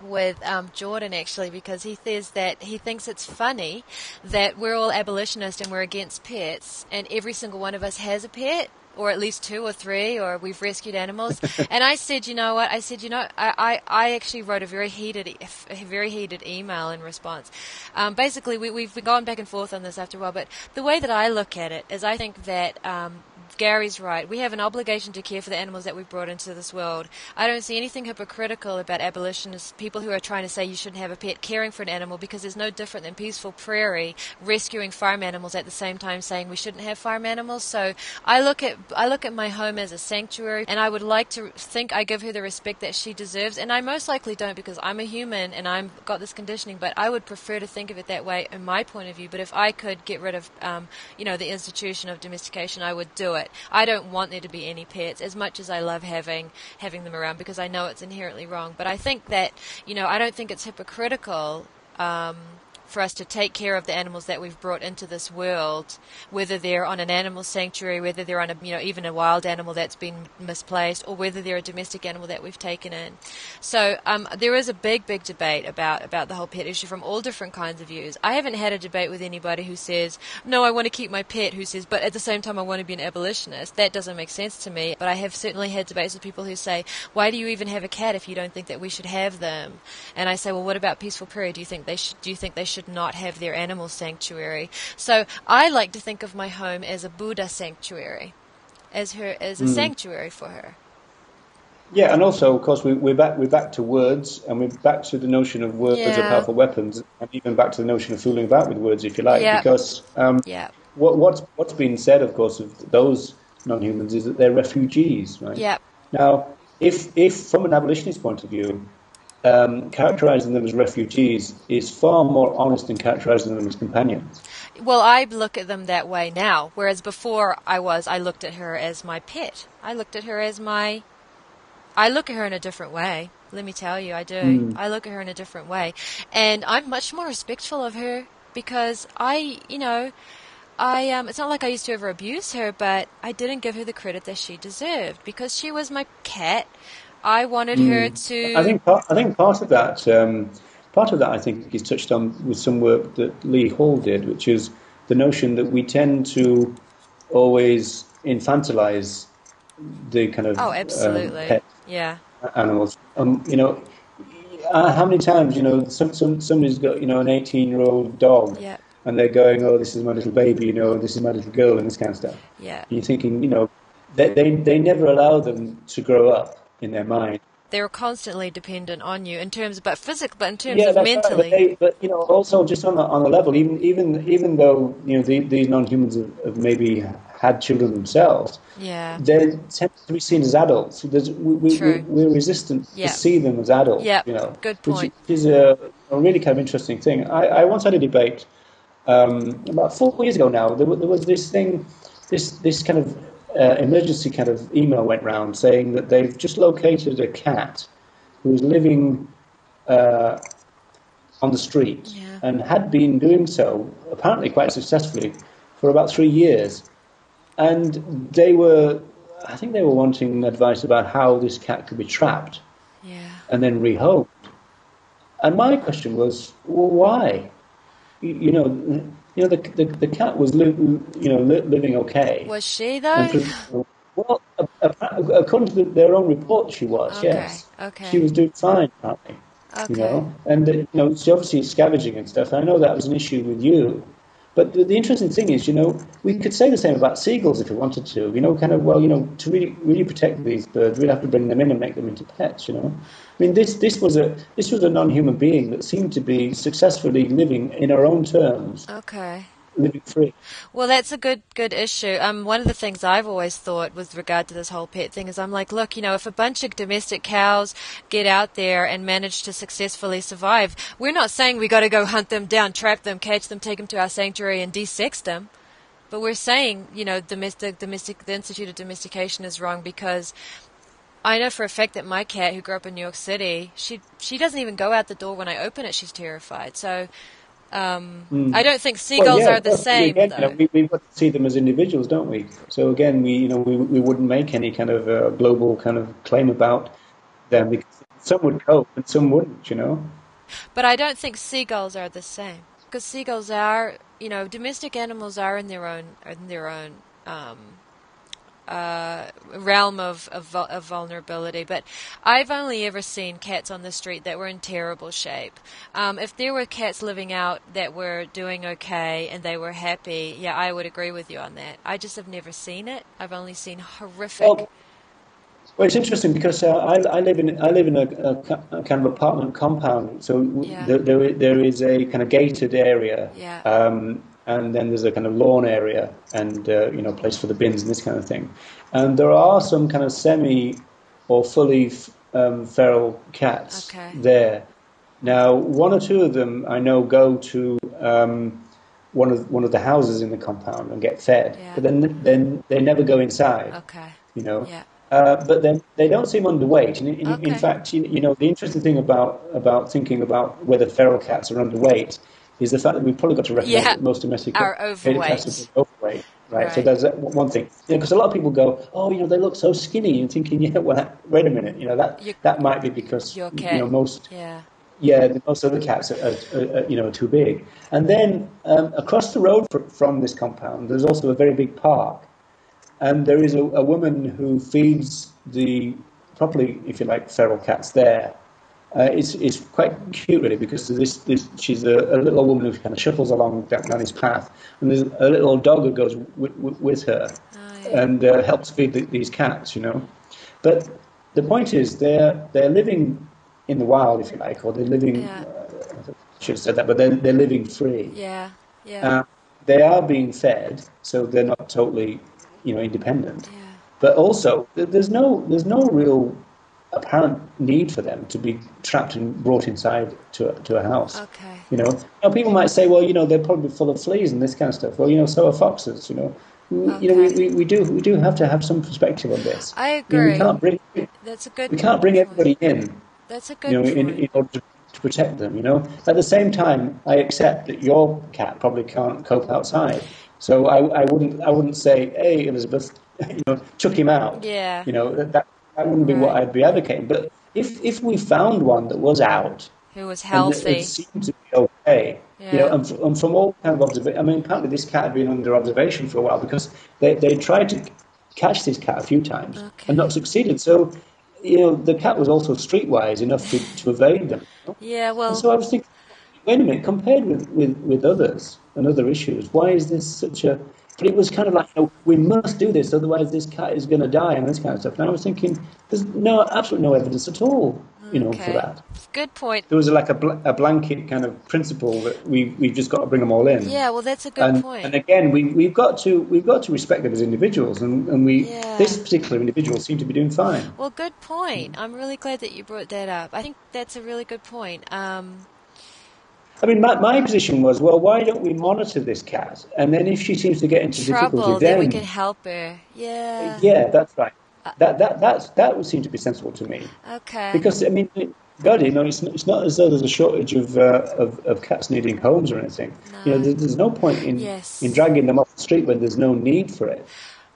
with um, Jordan actually because he says that he thinks it's funny that we're all abolitionists and we're against pets, and every single one of us has a pet, or at least two or three, or we've rescued animals. and I said, you know what? I said, you know, I, I, I actually wrote a very heated, a very heated email in response. Um, basically, we, we've been going back and forth on this after a while, but the way that I look at it is I think that um, Gary's right. We have an obligation to care for the animals that we've brought into this world. I don't see anything hypocritical about abolitionists, people who are trying to say you shouldn't have a pet, caring for an animal because there's no different than Peaceful Prairie rescuing farm animals at the same time saying we shouldn't have farm animals. So I look at I look at my home as a sanctuary, and I would like to think I give her the respect that she deserves, and I most likely don't because I'm a human and I've got this conditioning. But I would prefer to think of it that way in my point of view. But if I could get rid of, um, you know, the institution of domestication, I would do it I don't want there to be any pets as much as I love having having them around because I know it's inherently wrong. But I think that you know I don't think it's hypocritical. Um, for us to take care of the animals that we've brought into this world, whether they're on an animal sanctuary, whether they're on a you know even a wild animal that's been misplaced, or whether they're a domestic animal that we've taken in. So um, there is a big, big debate about about the whole pet issue from all different kinds of views. I haven't had a debate with anybody who says no, I want to keep my pet, who says but at the same time I want to be an abolitionist. That doesn't make sense to me. But I have certainly had debates with people who say why do you even have a cat if you don't think that we should have them? And I say well, what about peaceful prairie? Do you think they should? Do you think they should should not have their animal sanctuary. So I like to think of my home as a Buddha sanctuary, as her as a mm. sanctuary for her. Yeah, and also, of course, we, we're back we're back to words, and we're back to the notion of words yeah. as powerful weapons, and even back to the notion of fooling about with words, if you like, yeah. because um, yeah. what, what's what's been said, of course, of those non-humans is that they're refugees, right? Yeah. Now, if if from an abolitionist point of view, um, characterizing them as refugees is far more honest than characterizing them as companions. Well, I look at them that way now, whereas before I was, I looked at her as my pet. I looked at her as my. I look at her in a different way. Let me tell you, I do. Mm. I look at her in a different way, and I'm much more respectful of her because I, you know, I um, it's not like I used to ever abuse her, but I didn't give her the credit that she deserved because she was my cat. I wanted mm. her to. I think part, I think part of that um, part of that I think is touched on with some work that Lee Hall did, which is the notion that we tend to always infantilize the kind of oh absolutely um, yeah animals. Um, you know, uh, how many times you know some, some somebody's got you know an eighteen year old dog. Yeah. And they're going, oh, this is my little baby, you know, this is my little girl, and this kind of stuff. Yeah. And you're thinking, you know, they, they, they never allow them to grow up in their mind. They were constantly dependent on you in terms, of, but physical, but in terms yeah, of mentally. Right. But, they, but, you know, also just on the on the level, even even even though you know the, these non-humans have, have, maybe had children themselves, yeah, they tend to be seen as adults. There's, we, True. we, are resistant yeah. to see them as adults. Yeah, you know, good point. Which is a, a really kind of interesting thing. I, I once had a debate um, about four years ago now. There, there was this thing, this this kind of uh, emergency kind of email went round saying that they've just located a cat who was living uh, on the street yeah. and had been doing so apparently quite successfully for about three years. And they were, I think they were wanting advice about how this cat could be trapped yeah. and then rehomed. And my question was, well, why? You, you know, you know, the the, the cat was li- you know li- living okay. Was she though? Well, according to their own report, she was. Okay. Yes. Okay. She was doing fine, apparently. Okay. You know, and uh, you know, she obviously scavenging and stuff. I know that was an issue with you, but the, the, interesting thing is, you know, we could say the same about seagulls if we wanted to. You know, kind of well, you know, to really really protect these birds, we'd have to bring them in and make them into pets. You know, mean, this this was a this was a non-human being that seemed to be successfully living in her own terms. Okay living free. Well, that's a good good issue. Um, one of the things I've always thought with regard to this whole pet thing is I'm like, look, you know, if a bunch of domestic cows get out there and manage to successfully survive, we're not saying we got to go hunt them down, trap them, catch them, take them to our sanctuary, and desex them. But we're saying, you know, domestic, domestic, the Institute of Domestication is wrong because I know for a fact that my cat, who grew up in New York City, she she doesn't even go out the door when I open it. She's terrified. So um, mm. I don't think seagulls well, yeah, are the same. Again, you know, we, we see them as individuals, don't we? So again, we you know we, we wouldn't make any kind of uh, global kind of claim about them because some would cope and some wouldn't, you know. But I don't think seagulls are the same because seagulls are you know domestic animals are in their own in their own um, uh, realm of, of, of, vulnerability. But I've only ever seen cats on the street that were in terrible shape. Um, if there were cats living out that were doing okay and they were happy, yeah, I would agree with you on that. I just have never seen it. I've only seen horrific. Well, well it's interesting because uh, I, I, live in I live in a, a, kind of apartment compound, so yeah. there, there, there is a kind of gated area. Yeah. Um, and then there's a kind of lawn area and uh, you know place for the bins and this kind of thing. And there are some kind of semi or fully um, feral cats okay. there. Now, one or two of them I know go to um, one of one of the houses in the compound and get fed, yeah. but then then they never go inside. Okay. You know. Yeah. Uh, but then they don't seem underweight. And in, okay. in fact, you, you, know, the interesting thing about about thinking about whether feral cats are underweight is the fact that we've probably got to recognise yeah, that most domestic cats are overweight. overweight. Right? right? So there's one thing. Because you know, a lot of people go, oh, you know, they look so skinny, and thinking, yeah, well, wait a minute, you know, that that might be because you know most. Yeah. Yeah, most other cats are, are, are, you know too big. And then um, across the road from this compound, there's also a very big park, and there is a, a woman who feeds the properly, if you like, feral cats there uh, it's, it's quite cute really because this, this she's a, a, little woman who kind of shuffles along down, down his path, and there's a little dog who goes w- w- with her oh, yeah. and uh, helps feed the, these cats, you know. But the point is, they're they're living in the wild, if you like, or they're living. Yeah. Uh, I should have said that, but they're they're living free. Yeah, yeah. Uh, they are being fed, so they're not totally, you know, independent. Yeah. But also, there's no there's no real apparent need for them to be trapped and brought inside to a, to a house. Okay. You know, now people might say, well, you know, they're probably full of fleas and this kind of stuff. Well, you know, so are foxes. You know, okay. you know, we, we, we, do we do have to have some perspective on this. I agree. You know, we can't bring that's a good. We can't bring everybody in. That's a good. You know, in, in, order to, to protect them. You know, at the same time, I accept that your cat probably can't cope outside. So I, I wouldn't I wouldn't say, hey Elizabeth, you know, chuck him out. Yeah. You know that, that that wouldn't be right. what I'd be advocating. But if if we found one that was out, who was healthy, it, it seemed to be okay. Yeah. You know, and, f- and, from all kind of observation, I mean, apparently this cat had been under observation for a while because they they tried to catch this cat a few times okay. and not succeeded. So, you know, the cat was also streetwise enough to, to evade them. You know? Yeah, well. And so I was thinking, wait a minute, compared with, with, with others and other issues, why is this such a but it was kind of like, you know, we must do this, otherwise this cat is going to die and this kind of stuff. And I was thinking, there's no absolutely no evidence at all, you know, okay. for that. Good point. There was like a, bl- a blanket kind of principle that we we've just got to bring them all in. Yeah, well, that's a good and, point. And again, we we've got to we've got to respect them as individuals, and, and we yeah. this particular individual seemed to be doing fine. Well, good point. I'm really glad that you brought that up. I think that's a really good point. Um, I mean, my, my position was, well, why don't we monitor this cat? And then if she seems to get into Trouble, difficulty, then, then we can help her. Yeah. Yeah, that's right. Uh, that that that's, that would seem to be sensible to me. Okay. Because I mean, God, you know, it's, it's not as though there's a shortage of, uh, of, of cats needing homes or anything. No. You know, there's, there's no point in yes. in dragging them off the street when there's no need for it.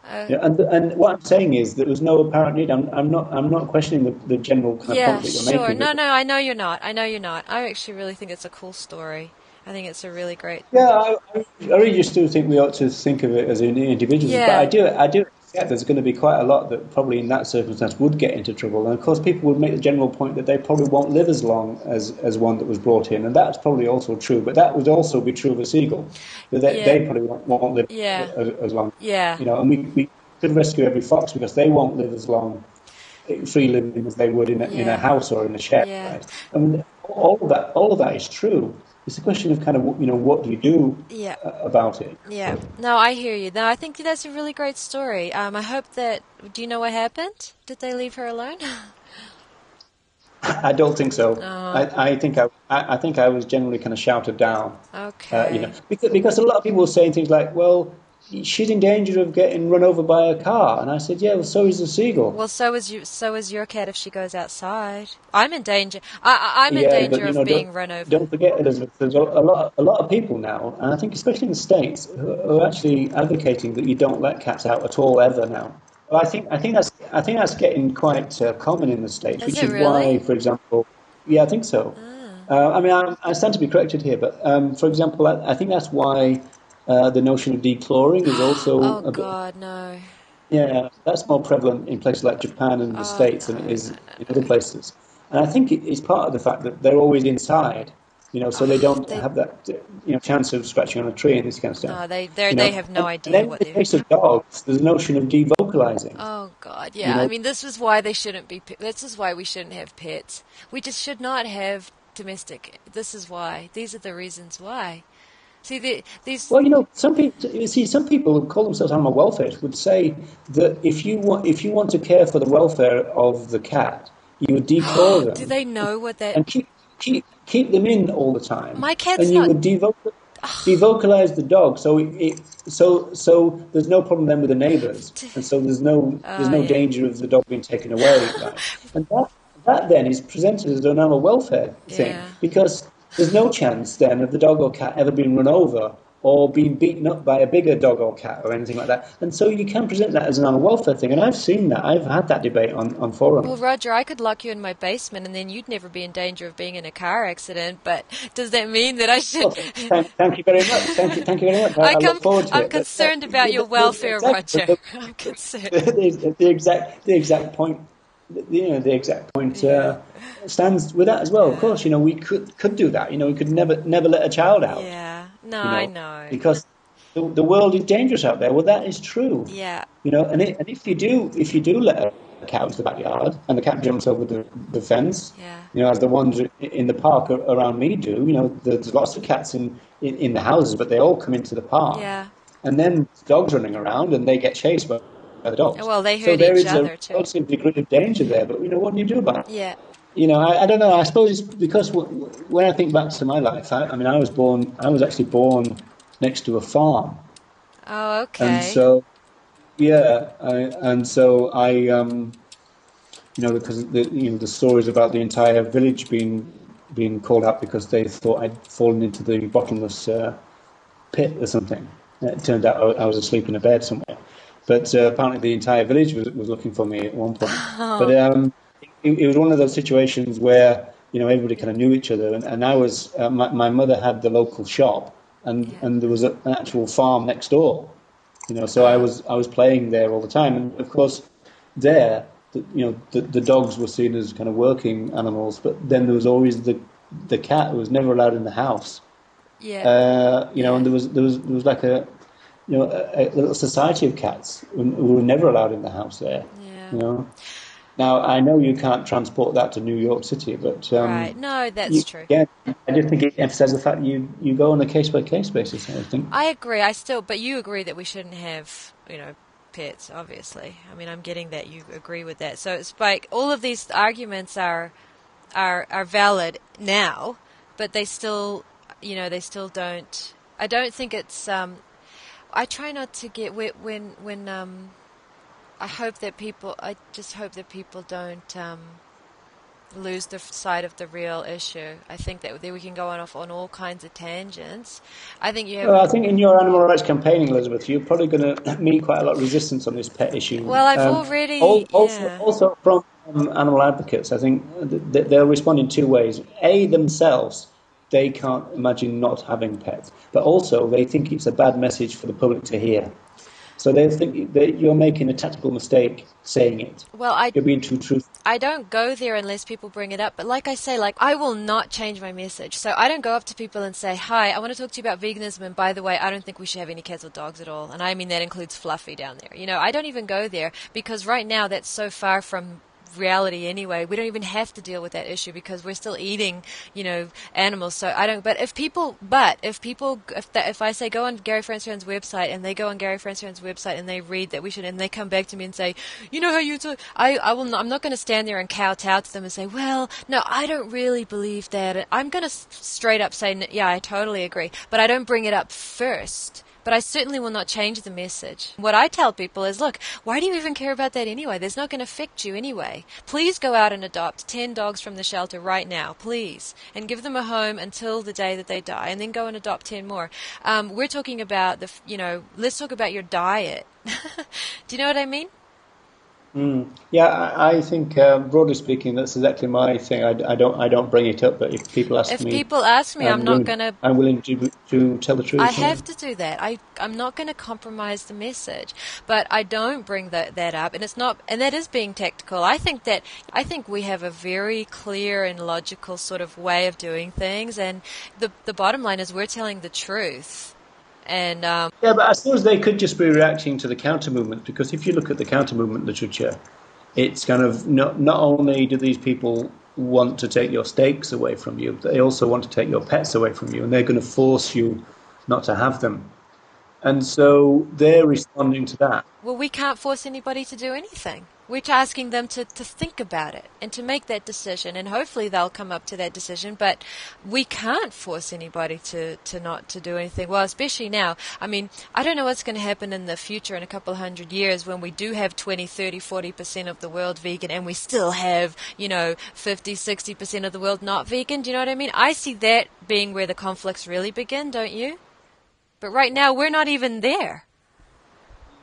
Uh, yeah, and and what I'm saying is there was no apparent need. I'm, I'm not I'm not questioning the, the general kind of point that you're sure. making. No, no, I know you're not. I know you're not. I actually really think it's a cool story. I think it's a really great. Yeah, I, I really just do think we ought to think of it as individuals. Yeah. But I do I do accept there's going to be quite a lot that probably in that circumstance would get into trouble. And of course, people would make the general point that they probably won't live as long as, as one that was brought in, and that's probably also true. But that would also be true of a seagull. That they, Yeah. they probably won't, won't live Yeah. as, as long. Yeah. You know, and we, we could rescue every fox because they won't live as long eh, free living as they would in a, in a house or in a shed. Yeah. Right? I mean, all of that, all of that is true. It's a question of kind of you know what do you do Yeah. uh, about it. Yeah. No, I hear you. No, I think that's a really great story. Um, I hope that. Do you know what happened? Did they leave her alone? I don't think so. Oh. I, I think I, I I think I was generally kind of shouted down. okay. Uh, you know, because, because a lot of people were saying things like, "Well, she's in danger of getting run over by a car," and I said, "Yeah, well, so is the seagull." Well, so is you. So is your cat if she goes outside. I'm in danger. I, I'm in Yeah, danger but, you of being run over. Don't forget, Elizabeth, there's a, a lot, a lot of people now, and I think especially in the states, who who are actually advocating that you don't let cats out at all ever now. Well, I think, I think that's, I think that's getting quite uh, common in the states, Is which is really? why, for example, yeah, I think so. Ah. Uh, I mean, I, I stand to be corrected here, but um, for example, I, I think that's why uh, the notion of declawing is also Oh a bit, God, no. yeah, that's more prevalent in places like Japan and the Oh, States than it is in other places. And I think it's part of the fact that they're always inside, you know, so they don't They- have that you know chance of scratching on a tree and this kind of stuff. No, they they you know. they have no And- idea And what in the case of dogs, there's a notion of devocalizing. Oh God, yeah. know- I mean, this is why they shouldn't be. This is why we shouldn't have pets. We just should not have domestic. This is why. These are the reasons why. See, the, these. Well, you know, some people you see some people who call themselves animal welfare would say that if you want if you want to care for the welfare of the cat, you would declaw them Do they know what that? and keep keep keep them in all the time. My cat's and you not- would devocal, devocalize the dog, so it, it so so there's no problem then with the neighbours, and so there's no there's no uh, yeah. danger of the dog being taken away. Right? And that that then is presented as an animal welfare thing Yeah. because there's no chance then of the dog or cat ever being run over or being beaten up by a bigger dog or cat or anything like that. And so you can present that as an animal welfare thing. And I've seen that. I've had that debate on, on forums. Well, Roger, I could lock you in my basement, and then you'd never be in danger of being in a car accident. But does that mean that I should? Well, thank, thank you very much. Thank you, thank you very much. I, I I look come, forward to I'm it. Concerned but- about your the- the- welfare, exactly, Roger. but I'm concerned. The, the exact, the exact point, the, you know, the exact point uh, stands with that as well. Of course, you know, we could could do that. You know, we could never never let a child out. Yeah. No, you know, I know. because the, the world is dangerous out there. Well, that is true. Yeah. You know, and, it, and if you do, if you do let a cat into the backyard and the cat jumps over the, the fence, Yeah. you know, as the ones in the park around me do, you know, there's lots of cats in, in, in the houses, but they all come into the park. Yeah. And then dogs running around and they get chased by, by the dogs. Well, they so hurt there each is other, a too. relative degree of danger there, but, you know, what do you do about it? Yeah. You know, I, I don't know. I suppose it's because w- when I think back to my life, I, I mean, I was born, I was actually born next to a farm. Oh, okay. And so, yeah, I, and so I, um, you know, because the you know the stories about the entire village being being called out because they thought I'd fallen into the bottomless uh, pit or something. It turned out I was asleep in a bed somewhere, but uh, apparently the entire village was was looking for me at one point. But um, it, it was one of those situations where you know everybody kind of knew each other, and, and I was uh, my, my mother had the local shop, and and there was a, an actual farm next door. You know, so I was I was playing there all the time, and of course, there, the, you know, the, the dogs were seen as kind of working animals, but then there was always the the cat who was never allowed in the house. yeah. Uh, you know, and there was there was there was like a you know a, a little society of cats who, who were never allowed in the house there. yeah. You know, now I know you can't transport that to New York City, but um, right. No, that's you- true. Yeah, I just think it emphasises the fact that you you go on a case by case basis. I think. I agree. I still, but you agree that we shouldn't have, you know, pets. Obviously, I mean, I'm getting that you agree with that. So it's like all of these arguments are, are, are valid now, but they still, you know, they still don't. I don't think it's. Um, I try not to get when when when. Um, I hope that people. I just hope that people don't. Um, lose the side of the real issue. I think that we can go on off on all kinds of tangents. I think you have. Well, I think in your animal rights campaigning, Elizabeth, you're probably going to meet quite a lot of resistance on this pet issue. Well, I've um, already also, yeah. also from um, animal advocates. I think they'll respond in two ways. A themselves. They can't imagine not having pets, but also they think it's a bad message for the public to hear. So they think that you're making a tactical mistake saying it. Well, I you're being too truthful. I don't go there unless people bring it up. But like I say, like I will not change my message. So I don't go up to people and say, "Hi, I want to talk to you about veganism." And by the way, I don't think we should have any cats or dogs at all. And I mean that includes Fluffy down there. You know, I don't even go there because right now that's so far from reality anyway. We don't even have to deal with that issue because we're still eating, you know, animals. So I don't. But if people, but if people, if that, if I say go on Gary Francione's website and they go on Gary Francione's website and they read that we should, and they come back to me and say, you know how you, talk, I I will. Not, I'm not going to stand there and kowtow to them and say, well, no, I don't really believe that. I'm going to straight up say, yeah, I totally agree, but I don't bring it up first but I certainly will not change the message. What I tell people is, look, why do you even care about that anyway? There's not going to affect you anyway. Please go out and adopt 10 dogs from the shelter right now, please, and give them a home until the day that they die, and then go and adopt 10 more. Um, we're talking about the, you know, let's talk about your diet. do you know what I mean? Mm. Yeah, I, I think uh, broadly speaking, that's exactly my thing. I, I, don't I don't bring it up, but if people ask if me, if people ask me, I'm, I'm not going to. I'm willing to to tell the truth. I have to do that. I I'm not going to compromise the message, but I don't bring that that up, and it's not, and that is being tactical. I think that I think we have a very clear and logical sort of way of doing things, and the the bottom line is we're telling the truth and um, yeah, but I suppose they could just be reacting to the counter movement because if you look at the counter movement literature, it's kind of not not only do these people want to take your stakes away from you, they also want to take your pets away from you, and they're going to force you not to have them. And so they're responding to that. Well, we can't force anybody to do anything. We're asking them to, to think about it and to make that decision, and hopefully they'll come up to that decision. But we can't force anybody to, to not to do anything. Well, especially now. I mean, I don't know what's going to happen in the future in a couple of hundred years when we do have 20, 30, 40% of the world vegan and we still have, you know, 50, 60% of the world not vegan. Do you know what I mean? I see that being where the conflicts really begin, don't you? But right now, we're not even there.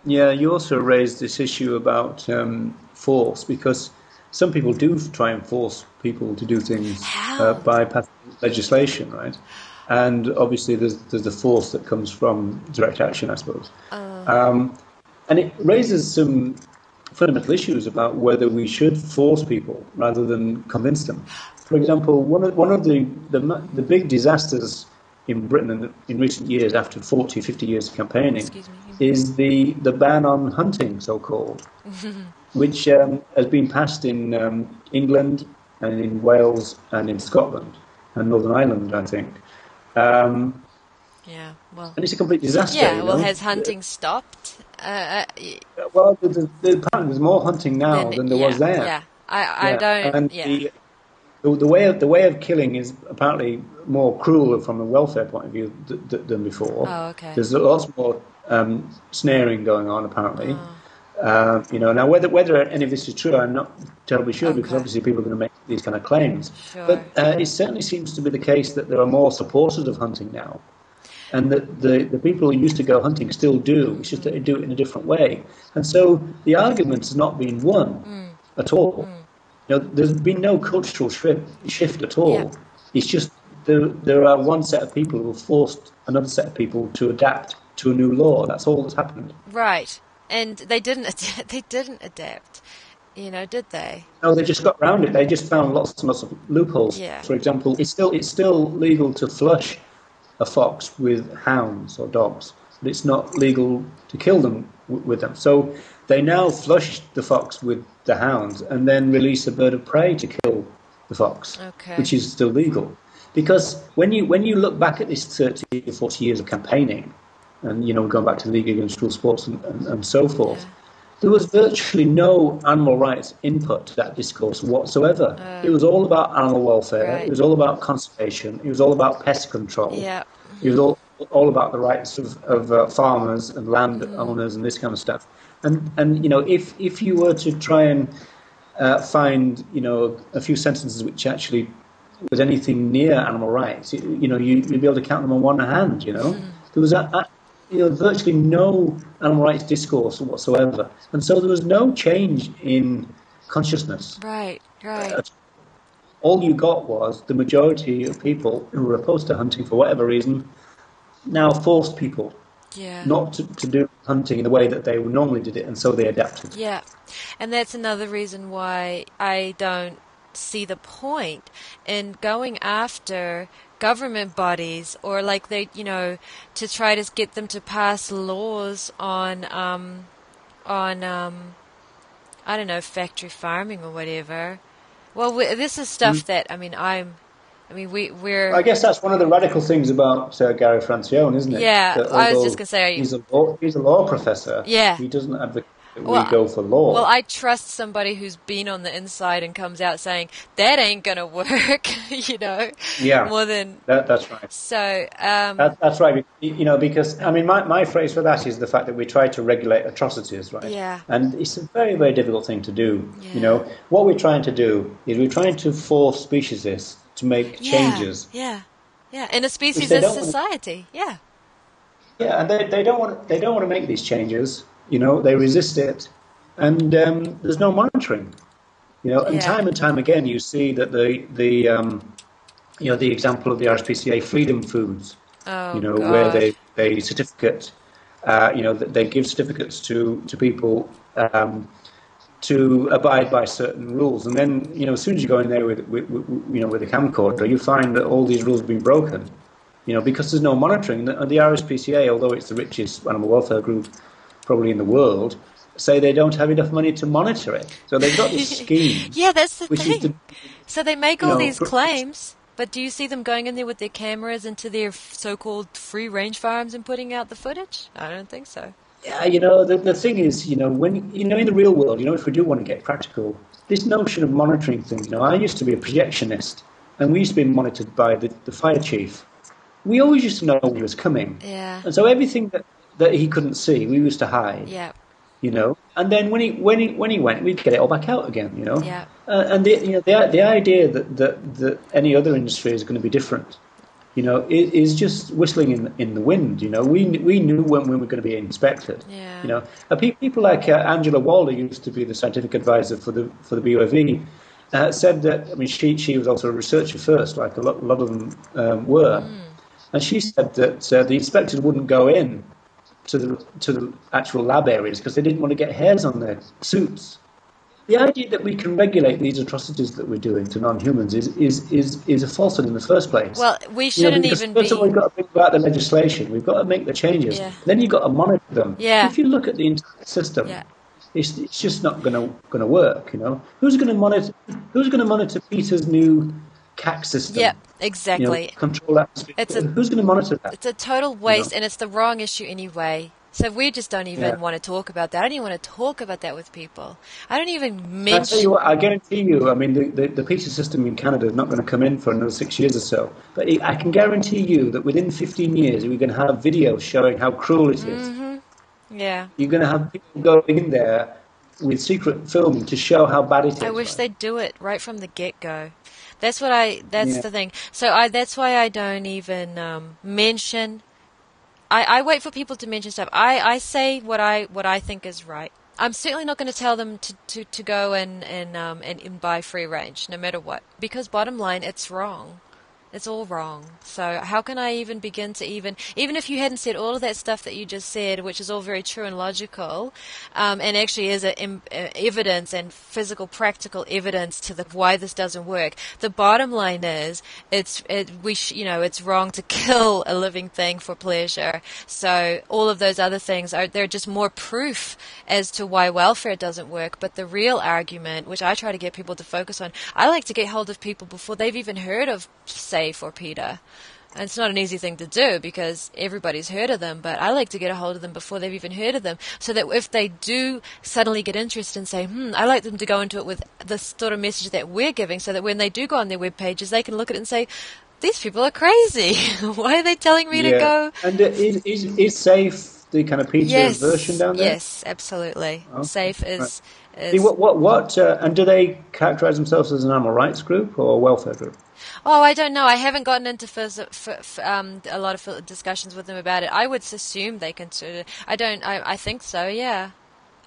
Yeah, you also raised this issue about um, force because some people do try and force people to do things uh, by passing legislation, right? And obviously, there's there's the force that comes from direct action, I suppose. Uh. Um, and it raises some fundamental issues about whether we should force people rather than convince them. For example, one of one of the the, the big disasters in Britain in, in, recent years, after 40, 50 years of campaigning, is the, the ban on hunting, so called, which um, has been passed in um, England and in Wales and in Scotland and Northern Ireland, I think. Um, yeah, well. And it's a complete disaster. Yeah, well, know? has hunting stopped? Uh, uh, well, the, the, apparently there's more hunting now than, than there yeah, was there. Yeah, I, I yeah. don't. And yeah. the, the, the, way of, the way of killing is apparently more cruel from a welfare point of view th- th- than before. Oh, okay. There's lots more um, snaring going on apparently. Oh. Uh, you know, now whether whether any of this is true, I'm not terribly sure okay. because obviously people are going to make these kind of claims. Sure. But uh, it certainly seems to be the case that there are more supporters of hunting now, and that the the people who used to go hunting still do. It's just that they do it in a different way. And so the argument has not been won mm. at all. Mm. You know, there's been no cultural shift, shift at all. Yeah. It's just there, there are one set of people who have forced another set of people to adapt to a new law. That's all that's happened. Right, and they didn't. Ad- they didn't adapt. You know, did they? No, they just got around it. They just found lots and lots of loopholes. Yeah. For example, it's still it's still legal to flush a fox with hounds or dogs, but it's not legal to kill them w- with them. So they now flush the fox with the hounds and then release a bird of prey to kill the fox, okay. which is still legal. Because when you when you look back at this 30 or 40 years of campaigning, and you know going back to the League Against Cruel Sports and, and, and so forth, yeah. there was virtually no animal rights input to that discourse whatsoever. Uh, it was all about animal welfare. Right. It was all about conservation. It was all about pest control. Yeah. It was all all about the rights of, of uh, farmers and land mm. owners and this kind of stuff. And and you know if if you were to try and uh, find you know a few sentences which actually was anything near animal rights. You, you know, you, would be able to count them on one hand. You know, mm. there was a, a, you know virtually no animal rights discourse whatsoever, and so there was no change in consciousness. Right, right. Uh, all you got was the majority of people who were opposed to hunting for whatever reason now forced people yeah. not to, to do hunting in the way that they normally did it, and so they adapted. Yeah, and that's another reason why I don't see the point in going after government bodies or like they you know to try to get them to pass laws on um on um I don't know factory farming or whatever well this is stuff mm. that I mean I'm I mean, we, we're. I guess that's one of the radical things about uh, Gary Francione, isn't it? Yeah, I was just going to say. He's a, law, he's a law professor. Yeah. He doesn't advocate well, we go for law. Well, I trust somebody who's been on the inside and comes out saying that ain't going to work, you know. Yeah. More than that, that's right. So um, that, that's right. You know, because I mean, my, my phrase for that is the fact that we try to regulate atrocities, right? Yeah. And it's a very very difficult thing to do. Yeah. You know, what we're trying to do is we're trying to force speciesists to make changes. Yeah. Yeah. In a species of society. Yeah. Yeah, and they, they don't want they don't want to make these changes you know, they resist it, and um, there's no monitoring. You know, and yeah. time and time again, you see that the the um, you know the example of the RSPCA Freedom Foods. Oh, you know, God. where they they certificate. Uh, you know, they give certificates to to people um, to abide by certain rules, and then you know, as soon as you go in there with, with, with you know with a camcorder, you find that all these rules have been broken. You know, because there's no monitoring. And the RSPCA, although it's the richest animal welfare group probably in the world, say they don't have enough money to monitor it. So they've got this scheme. yeah, that's the thing. To, so they make all know, these claims, but do you see them going in there with their cameras into their so-called free-range farms and putting out the footage? I don't think so. Yeah, you know, the, the thing is, you know, when you know, in the real world, you know, if we do want to get practical, this notion of monitoring things. You know, I used to be a projectionist, and we used to be monitored by the, the fire chief. We always used to know he was coming. Yeah. And so everything that that he couldn't see. We used to hide. Yeah. You know, and then when he when he when he went, we'd get it all back out again. You know. Yeah. Uh, and the you know the the idea that, that that any other industry is going to be different, you know, is, is just whistling in in the wind. You know, we we knew when we were going to be inspected. Yeah. You know, uh, people like uh, Angela Walder used to be the scientific advisor for the for the BUAV. Uh, said that I mean she she was also a researcher first, like a lot, a lot of them um, were, mm. and she said that uh, the inspectors wouldn't go in to the to the actual lab areas because they didn't want to get hairs on their suits. The idea that we can regulate these atrocities that we're doing to non-humans is is is, is a falsehood in the first place. Well, we shouldn't you know, even first be. of all, we've got to think about the legislation. We've got to make the changes. Yeah. Then you've got to monitor them. Yeah. If you look at the entire system, yeah. it's, it's just not going to going to work. You know, who's going to monitor? Who's going to monitor PETA's new CAC system? Yep, exactly. You know, control atmosphere. It's a, Who's going to monitor that? It's a total waste, you know? and it's the wrong issue anyway. So we just don't even yeah. want to talk about that. I don't even want to talk about that with people. I don't even mention. I tell you what, I guarantee you. I mean, the, the, the PETA system in Canada is not going to come in for another six years or so. But it, I can guarantee you that within 15 years, we're going to have videos showing how cruel it is. Mm-hmm. Yeah. You're going to have people going in there with secret filming to show how bad it is. I wish right? they'd do it right from the get go. That's what I. That's yeah. the thing. So I. That's why I don't even um, mention I, I wait for people to mention stuff. I, I say what I what I think is right. I'm certainly not going to tell them to, to, to go and and, um, and and buy free range, no matter what, because bottom line, it's wrong. It's all wrong. So how can I even begin to even even if you hadn't said all of that stuff that you just said, which is all very true and logical, um, and actually is a, evidence and physical, practical evidence to the why this doesn't work. The bottom line is it's it, we sh, you know it's wrong to kill a living thing for pleasure. So all of those other things are they're just more proof as to why welfare doesn't work. But the real argument, which I try to get people to focus on, I like to get hold of people before they've even heard of say for PETA. And it's not an easy thing to do because everybody's heard of them, but I like to get a hold of them before they've even heard of them so that if they do suddenly get interested and say, hmm, I like them to go into it with the sort of message that we're giving so that when they do go on their web pages, they can look at it and say, these people are crazy. Why are they telling me yeah. to go? And is, is, is safe the kind of PETA yes, version down there? Yes, absolutely. Safe is. Right. is See, what what what? Uh, and do they characterize themselves as an animal rights group or a welfare group? Oh, I don't know. I haven't gotten into um, a lot of discussions with them about it. I would assume they consider. I don't. I, I think so. Yeah,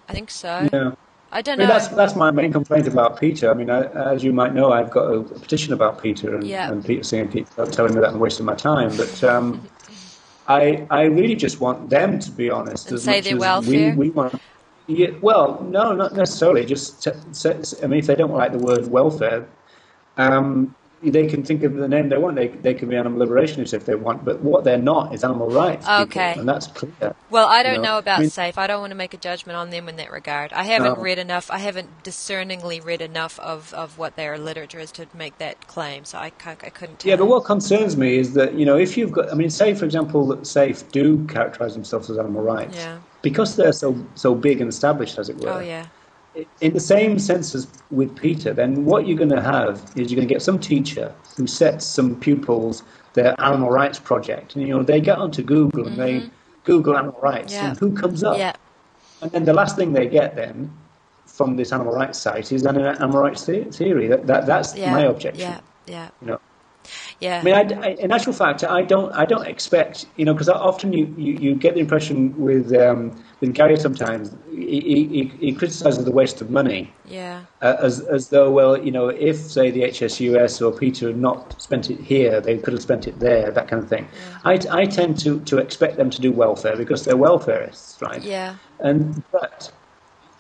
I think so. Yeah. I don't I mean, know. That's that's my main complaint about PETA. I mean, I, as you might know, I've got a, petition about PETA, and, yeah. and PETA saying PETA telling me that I'm wasting my time. But um, I I really just want them to be honest. And as say their welfare. We, we want. Yeah, well, no, not necessarily. Just, I mean, if they don't like the word welfare, um, they can think of the name they want. They, they can be animal liberationists if they want, but what they're not is animal rights. Okay. People, and that's clear. Well, I don't you know, know about I mean, SAFE. I don't want to make a judgment on them in that regard. I haven't No. read enough. I haven't discerningly read enough of, of what their literature is to make that claim, so I, can't, I couldn't tell. Yeah, but what concerns me is that, you know, if you've got, I mean, say, for example, that SAFE do characterize themselves as animal rights. Yeah. Because they're so, so big and established, as it were. Oh, yeah. In the same sense as with PETA, then what you're going to have is you're going to get some teacher who sets some pupils their animal rights project, and you know they get onto Google and they Google animal rights, Mm-hmm. Yeah. and who comes up? Yeah. And then the last thing they get then from this animal rights site is an animal rights theory. That, that that's Yeah. my objection. Yeah. Yeah. You know. Yeah. I mean, I, I- in actual fact, I don't, I don't expect, you know, because often you, you, you get the impression with um, with Gary sometimes he, he, he criticizes the waste of money yeah. uh, as as though, well, you know, if say the HSUS or PETA had not spent it here, they could have spent it there, that kind of thing. Yeah. I, I tend to, to expect them to do welfare because they're welfarists, right? Yeah. And but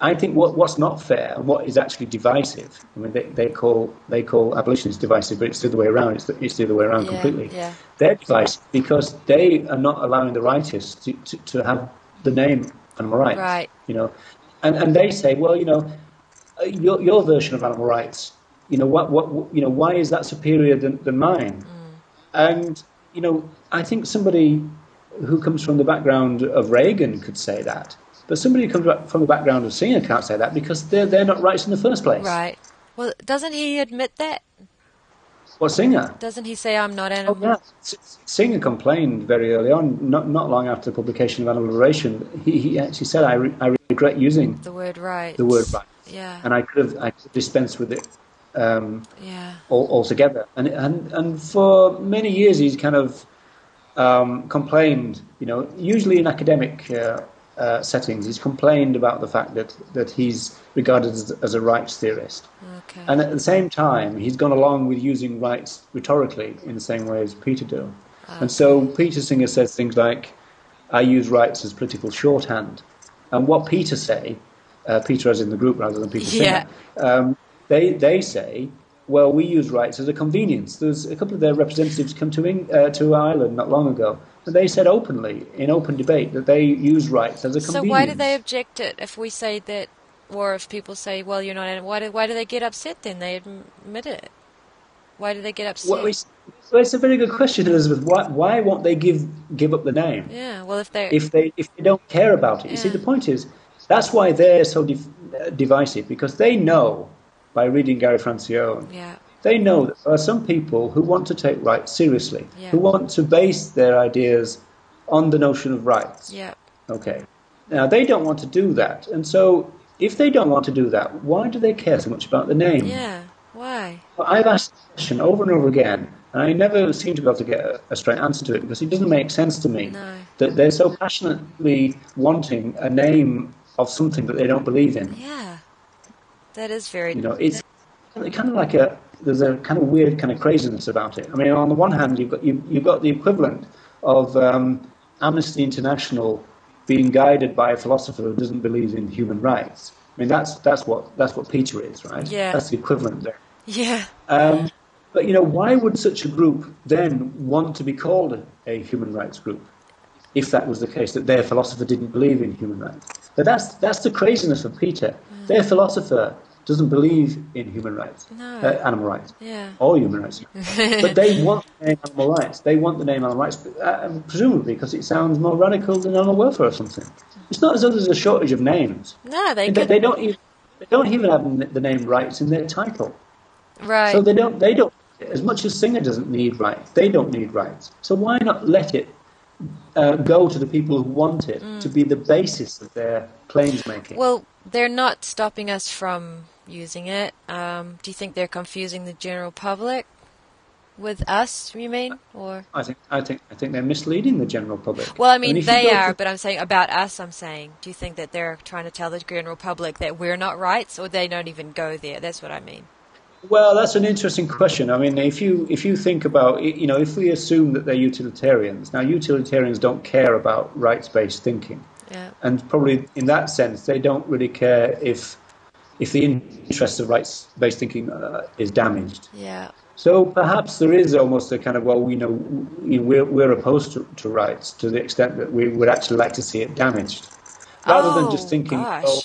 I think what what's not fair and what is actually divisive. I mean, they, they call they call abolitionists divisive, but it's the other way around. It's the, it's the other way around Yeah, completely. yeah. They're divisive because they are not allowing the righteous to, to, to have the name animal rights. Right. You know, and and they say, well, you know, uh, your your version of animal rights. You know what what you know why is that superior than, than mine? And you know, I think somebody who comes from the background of Regan could say that. But somebody who comes from the background of Singer can't say that because they're, they're not rights in the first place. Right. Well, doesn't he admit that? Well, Singer. Doesn't he say I'm not Oh, animal? yeah. S- Singer complained very early on, not, not long after the publication of Animal Liberation. He, he actually said, I, re- I regret using The word right. the word right. Yeah. And I could have I could dispensed with it um, yeah. all, altogether. And, and, and for many years, he's kind of um, complained, you know, usually in academic uh, uh, settings, he's complained about the fact that, that he's regarded as, as a rights theorist. Okay. And at the same time, he's gone along with using rights rhetorically in the same way as PETA do. And so Peter Singer says things like, I use rights as political shorthand. And what PETA say, uh, PETA as in the group rather than Peter Yeah. Singer, um, they, they say, well, we use rights as a convenience. There's a couple of their representatives come to, uh, to Ireland not long ago, they said openly, in open debate, that they use rights as a So convenience. why do they object it if we say that, or if people say, well, you're not? Why do, why do they get upset then? They admit it. Why do they get upset? Well, it's, well, it's a very good question, Elizabeth. Why, why won't they give give up the name yeah. Well, if they if they if they don't care about it? You see, the point is that's why they're so div- uh, divisive because they know by reading Gary Francione, yeah. They know that there are some people who want to take rights seriously, Yeah. who want to base their ideas on the notion of rights. Yeah. Okay. Now they don't want to do that, and so if they don't want to do that, why do they care so much about the name? Yeah. Why? Well, I've asked the question over and over again, and I never seem to be able to get a, straight answer to it because it doesn't make sense to me No. that they're so passionately wanting a name of something that they don't believe in. Yeah. That is very. You know, it's kind of like a there's a kind of weird kind of craziness about it. I mean, on the one hand, you've got you, you've got the equivalent of um, Amnesty International being guided by a philosopher who doesn't believe in human rights. I mean, that's that's what that's what PETA is, right? Yeah. That's the equivalent there. Yeah. Um, but you know, why would such a group then want to be called a human rights group, if that was the case that their philosopher didn't believe in human rights? But that's that's the craziness of PETA. Their philosopher doesn't believe in human rights, No. uh, animal rights, Yeah. or human rights. but they want the name animal rights. They want the name animal rights, uh, presumably because it sounds more radical than animal welfare or something. It's not as though there's a shortage of names. No, they They, they don't even they don't even have the name rights in their title. right. So they don't. They don't. As much as Singer doesn't need rights, they don't need rights. So why not let it uh, go to the people who want it mm. to be the basis of their claims making. Well, they're not stopping us from using it. Um, do you think they're confusing the general public with us? You mean, or I think I think I think they're misleading the general public. Well, I mean, I mean they are, to... but I'm saying about us. I'm saying, do you think that they're trying to tell the general public that we're not rights, or they don't even go there? That's what I mean. Well, that's an interesting question. I mean, if you if you think about you know, if we assume that they're utilitarians, now utilitarians don't care about rights-based thinking, yeah. and probably in that sense, they don't really care if if the interest of rights-based thinking uh, is damaged. Yeah. So perhaps there is almost a kind of well, we know, you know we're we're opposed to, to, rights to the extent that we would actually like to see it damaged, rather oh, than just thinking. Gosh. Oh,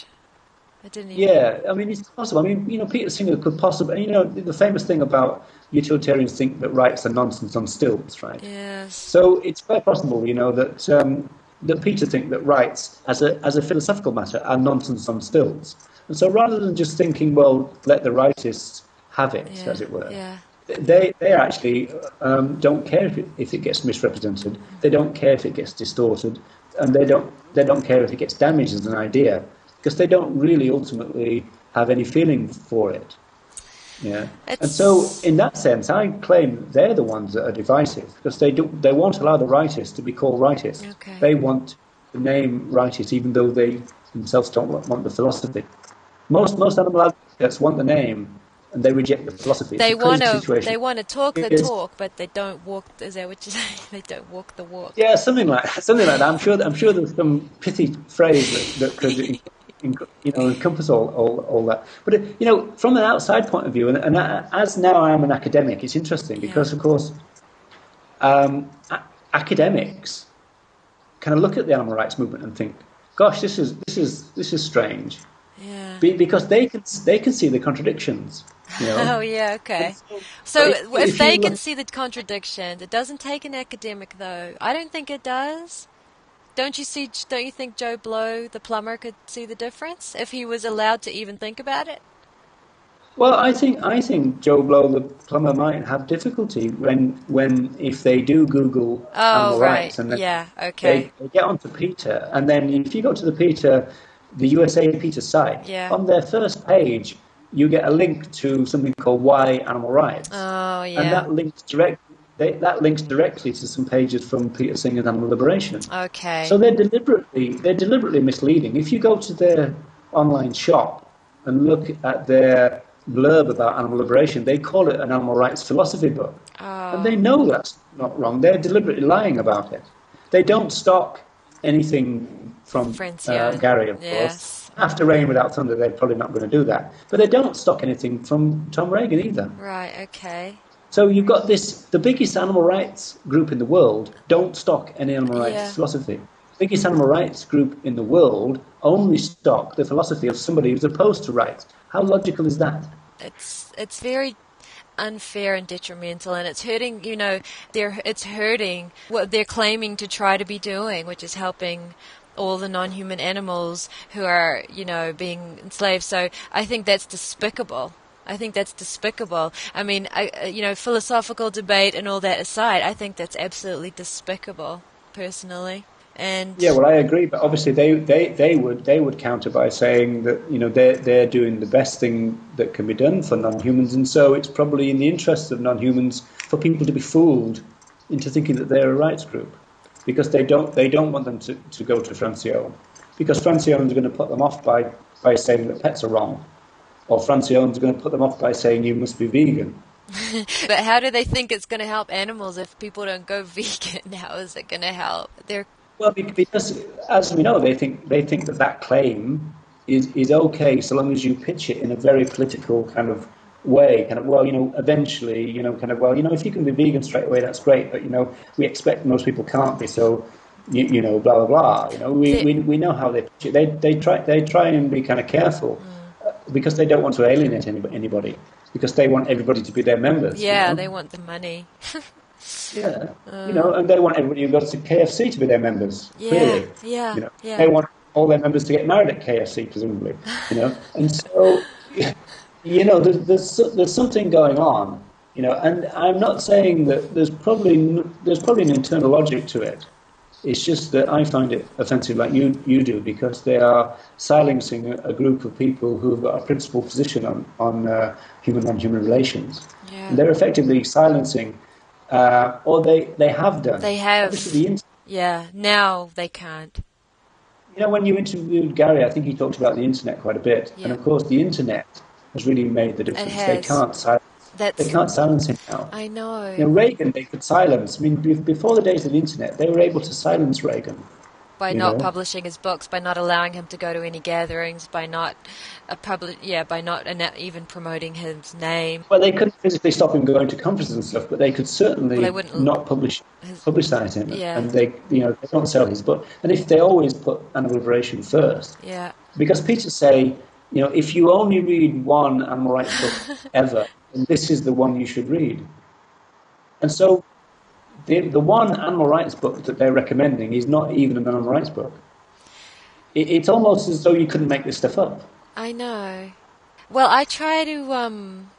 I didn't even... Yeah, I mean, it's possible. I mean, you know, Peter Singer could possibly, you know, the famous thing about utilitarians think that rights are nonsense on stilts, right? Yes. So it's quite possible, you know, that um, that PETA think that rights, as a as a philosophical matter, are nonsense on stilts. And so rather than just thinking, well, let the rightists have it, yeah, as it were, yeah. they they actually um, don't care if it, if it gets misrepresented. They don't care if it gets distorted, and they don't they don't care if it gets damaged as an idea because they don't really ultimately have any feeling for it. Yeah. It's... And so, in that sense, I claim they're the ones that are divisive because they do, they won't allow the rightists to be called rightists. Okay. They want the name rightist, even though they themselves don't want the philosophy. Most most animal advocates want the name, and they reject the philosophy. They want to they want to talk the talk, but they don't walk. Is that what you say? They don't walk the walk. Yeah, something like something like that. I'm sure. I'm sure there's some pithy phrase that, that could you know, encompass all, all, all that. But, you know, from an outside point of view, and, and as now I am an academic, it's interesting because, of course, um, a- academics kind of look at the animal rights movement and think, gosh, this is, this is, this is strange. Yeah. Be, because they can, they can see the contradictions. You know? oh yeah, okay. So if, if they can see the contradictions, it doesn't take an academic though. I don't think it does. Don't you see? Don't you think Joe Blow, the plumber, could see the difference if he was allowed to even think about it? Well, I think I think Joe Blow, the plumber, might have difficulty when when if they do Google oh, right. rights and then yeah, okay. They, they, get onto PETA, and then if you go to the PETA, the USA PETA site, yeah. on their first page, you get a link to something called Why Animal Rights. Oh, yeah. And that links direct they, that links directly to some pages from Peter Singer's Animal Liberation. Okay. So they're deliberately they're deliberately misleading. If you go to their online shop and look at their blurb about animal liberation, they call it an animal rights philosophy book, oh. and they know that's not wrong. They're deliberately lying about it. They don't stock anything from uh, Gary, of yes. course. After Rain Without Thunder, they're probably not going to do that. But they don't stock anything from Tom Regan either. Right. Okay. So you've got this, the biggest animal rights group in the world don't stock any animal rights yeah. philosophy. The biggest animal rights group in the world only stock the philosophy of somebody who's opposed to rights. How logical is that? It's it's very unfair and detrimental and it's hurting you know they're it's hurting what they're claiming to try to be doing which is helping all the non-human animals who are you know being enslaved so i think that's despicable I think that's despicable. I mean, I, uh, you know, philosophical debate and all that aside, I think that's absolutely despicable, personally. And yeah, well, I agree, but obviously they, they, they would they would counter by saying that you know they're they're doing the best thing that can be done for non-humans, and so it's probably in the interests of non-humans for people to be fooled into thinking that they're a rights group because they don't they don't want them to, to go to Francione because Francione is going to put them off by by saying that pets are wrong or Francie Francione's going to put them off by saying you must be vegan. but how do they think it's going to help animals if people don't go vegan? How is it going to help? They're well because, as we know, they think they think that that claim is is okay so long as you pitch it in a very political kind of way. Kind of well, you know, eventually, you know, kind of well, you know, if you can be vegan straight away, that's great. But you know, we expect most people can't be. So you, you know, blah blah blah. You know, we, we we know how they pitch it. They they try they try and be kind of careful. Mm because they don't want to alienate anybody, because they want everybody to be their members. Yeah, you know? they want the money. yeah, uh, you know, and they want everybody who goes to KFC to be their members. Yeah, clearly. yeah, you know, yeah. They want all their members to get married at KFC, presumably. You know, and so you know, there's, there's there's something going on. You know, and I'm not saying that there's probably there's probably an internal logic to it. It's just that I find it offensive, like you you do, because they are silencing a, group of people who have got a principal position on on uh, human and human relations. Yeah. they're effectively silencing, uh, or they they have done. They have. The yeah. Now they can't. You know, when you interviewed Gary, I think he talked about the internet quite a bit, yeah. and of course, the internet has really made the difference. They can't silence that's, they can't silence him now. I know. You know. Regan, they could silence. I mean, before the days of the internet, they were able to silence Regan. By not know? publishing his books, by not allowing him to go to any gatherings, by not uh, a public, yeah, by not even promoting his name. Well, they couldn't physically stop him going to conferences and stuff, but they could certainly well, they not publish, his, publicize him. Yeah. And they, you know, they don't sell his book. And if they always put animal liberation first, yeah, because PETA say, you know, if you only read one animal rights book ever, this is the one you should read. And so the, the one animal rights book that they're recommending is not even an animal rights book. It, it's almost as though you couldn't make this stuff up. I know. Well, I try to. Um,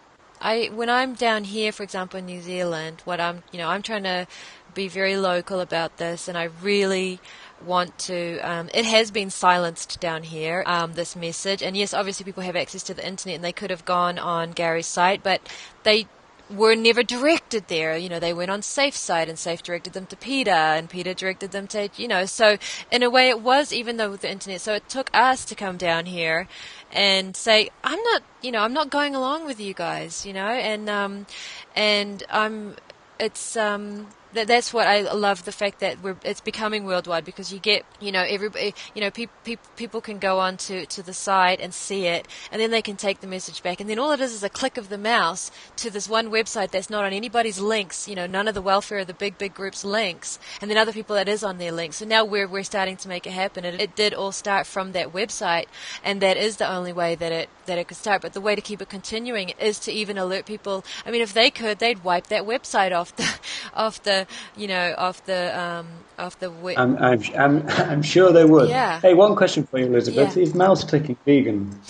I when I'm down here, for example, in New Zealand, what I'm, you know, I'm trying to be very local about this, and I really want to. Um, it has been silenced down here, um, this message. And yes, obviously people have access to the internet and they could have gone on Gary's site, but they were never directed there. You know, they went on Safe site and Safe directed them to PETA and PETA directed them to, you know, so in a way it was even though with the internet. So it took us to come down here and say, I'm not, you know, I'm not going along with you guys, you know, and, um, and I'm, it's, um, that, that's what I love the fact that we're, it's becoming worldwide because you get, you know, everybody, you know, pe- pe- people can go on to, to the site and see it and then they can take the message back. And then all it is is a click of the mouse to this one website that's not on anybody's links, you know, none of the welfare of the big, big groups links. And then other people that is on their links. So now we're, we're starting to make it happen. And it did all start from that website and that is the only way that it, that it could start. But the way to keep it continuing is to even alert people. I mean, if they could, they'd wipe that website off the, off the, you know, of the um, of the. Wi- I'm, I'm, I'm, I'm sure they would. Yeah. Hey, one question for you, Elizabeth: yeah. Is mouse clicking vegan?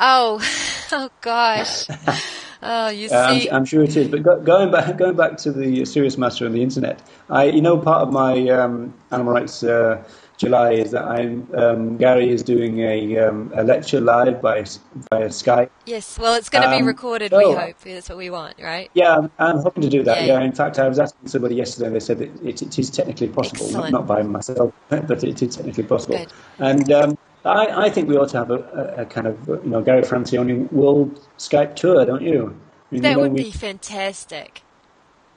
Oh, oh gosh. Oh, you see, I'm, I'm, sure it is. But go, going back, going back to the Serious Matter and the internet, I, you know, part of my um, animal rights uh, July is that I'm um, Gary is doing a, um, a lecture live by via Skype. Yes, well, it's going to be um, recorded. So, we hope that's what we want, right? Yeah, I'm, I'm hoping to do that. Yeah, yeah. in fact, I was asking somebody yesterday. They said that it, it is technically possible, not, not, by myself, but it is technically possible. Good. And um, I, I, think we ought to have a, a, a, kind of you know Gary Francione world Skype tour, don't you? I mean, that you know, would we, be fantastic.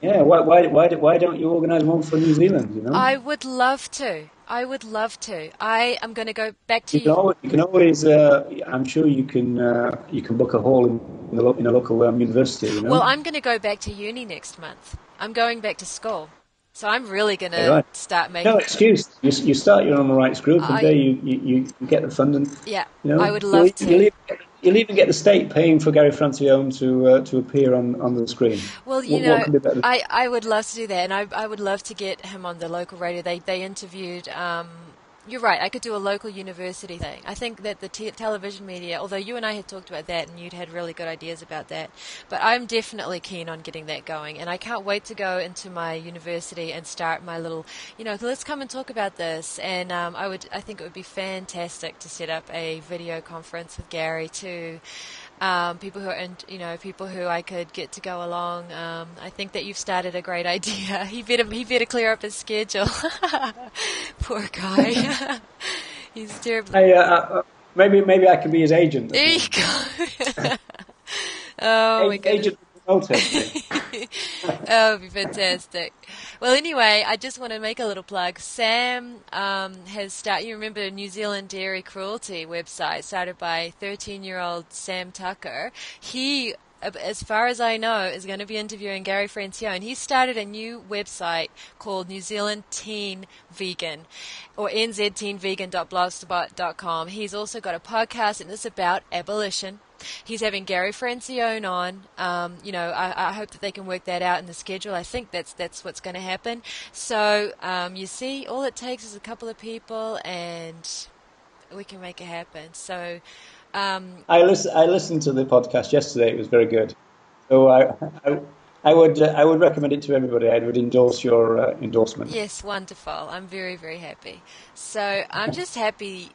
Yeah, why, why, why, why don't you organise one for New Zealand? You know, I would love to. I would love to. I am going to go back to you. Can always, you can always. Uh, I'm sure you can. Uh, you can book a hall in, the, in a local um, university. You know? Well, I'm going to go back to uni next month. I'm going back to school, so I'm really going to right. start making. No excuse. You, you start your animal rights group, and I, there you, you, you get the funding. Yeah, you know, I would love to. You You'll even get the state paying for Gary Francione to uh, to appear on, on the screen. Well, you what, know, what I, I would love to do that, and I I would love to get him on the local radio. They they interviewed um, you're right. I could do a local university thing. I think that the television media, although you and I had talked about that and you'd had really good ideas about that, but I'm definitely keen on getting that going. And I can't wait to go into my university and start my little, you know, let's come and talk about this. And um, I would, I think it would be fantastic to set up a video conference with Gary too um, people who are, in, you know, people who I could get to go along. Um, I think that you've started a great idea. He better, he better clear up his schedule. Poor guy. He's terrible. Hey, uh, uh, maybe, maybe I can be his agent. There you go. oh my goodness. Agent oh, be fantastic. Well, anyway, I just want to make a little plug. Sam um, has started. You remember New Zealand Dairy Cruelty website started by 13-year-old Sam Tucker. He as far as I know, is going to be interviewing Gary Francione. He started a new website called New Zealand Teen Vegan or nzteenvegan.blogspot.com. He's also got a podcast and it's about abolition He's having Gary Francione on. Um, you know, I, I, hope that they can work that out in the schedule. I think that's that's what's going to happen. So um, you see, all it takes is a couple of people, and we can make it happen. So. Um, I listen. I listened to the podcast yesterday. It was very good. So I, I I would uh, I would recommend it to everybody. I would endorse your uh, endorsement. Yes, wonderful. I'm very very happy. So I'm just happy.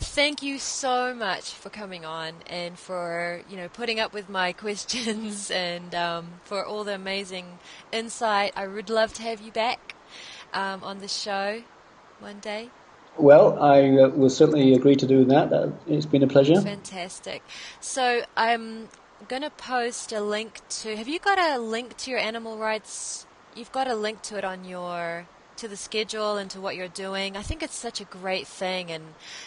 Thank you so much for coming on and for you know putting up with my questions and um, for all the amazing insight. I would love to have you back um, on the show one day. Well, I uh, will certainly agree to do that. it's been a pleasure. Fantastic. So I'm going to post a link to. Have you got a link to your animal rights? You've got a link to it on your to the schedule and to what you're doing. I think it's such a great thing, and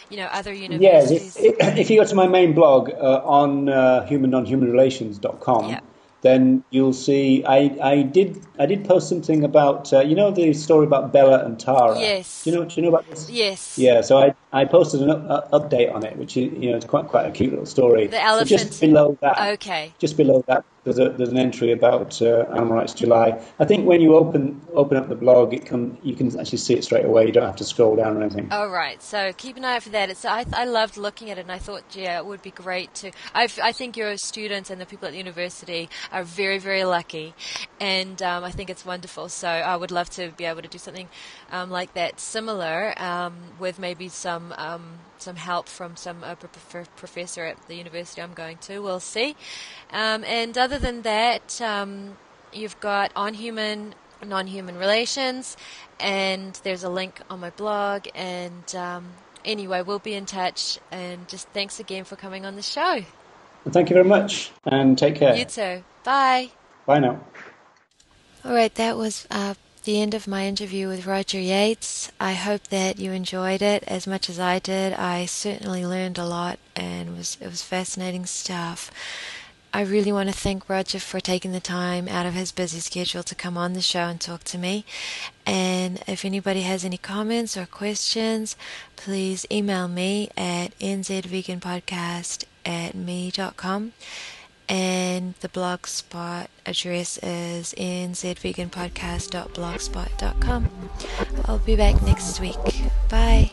you know other universities. Yes, if, if you go to my main blog uh, on uh, human-non-human-relations.com, yep then you'll see I, I did I did post something about uh, you know the story about Bella and Tara. Yes. Do you know do you know about this? Yes. Yeah. So I, I posted an up, update on it, which is you know it's quite quite a cute little story. The elephant. So just below that. Okay. Just below that, there's, a, there's an entry about uh, Animal Rights July. I think when you open open up the blog, it can you can actually see it straight away. You don't have to scroll down or anything. Oh right, so keep an eye out for that. It's I, I loved looking at it, and I thought, yeah, it would be great to. i I think your students and the people at the university are very very lucky, and um, I think it's wonderful. So I would love to be able to do something um, like that, similar, um, with maybe some um, some help from some uh, professor at the university I'm going to. We'll see. Um, and other than that, um, you've got on human, non human relations, and there's a link on my blog. And um, anyway, we'll be in touch. And just thanks again for coming on the show. Well, thank you very much, and take care. You too. Bye. Bye now. All right, that was uh, the end of my interview with Roger Yates. I hope that you enjoyed it as much as I did. I certainly learned a lot, and was it was fascinating stuff. I really want to thank Roger for taking the time out of his busy schedule to come on the show and talk to me. And if anybody has any comments or questions, please email me at nzveganpodcast at me.com. And the blogspot address is nzveganpodcast.blogspot.com. I'll be back next week. Bye.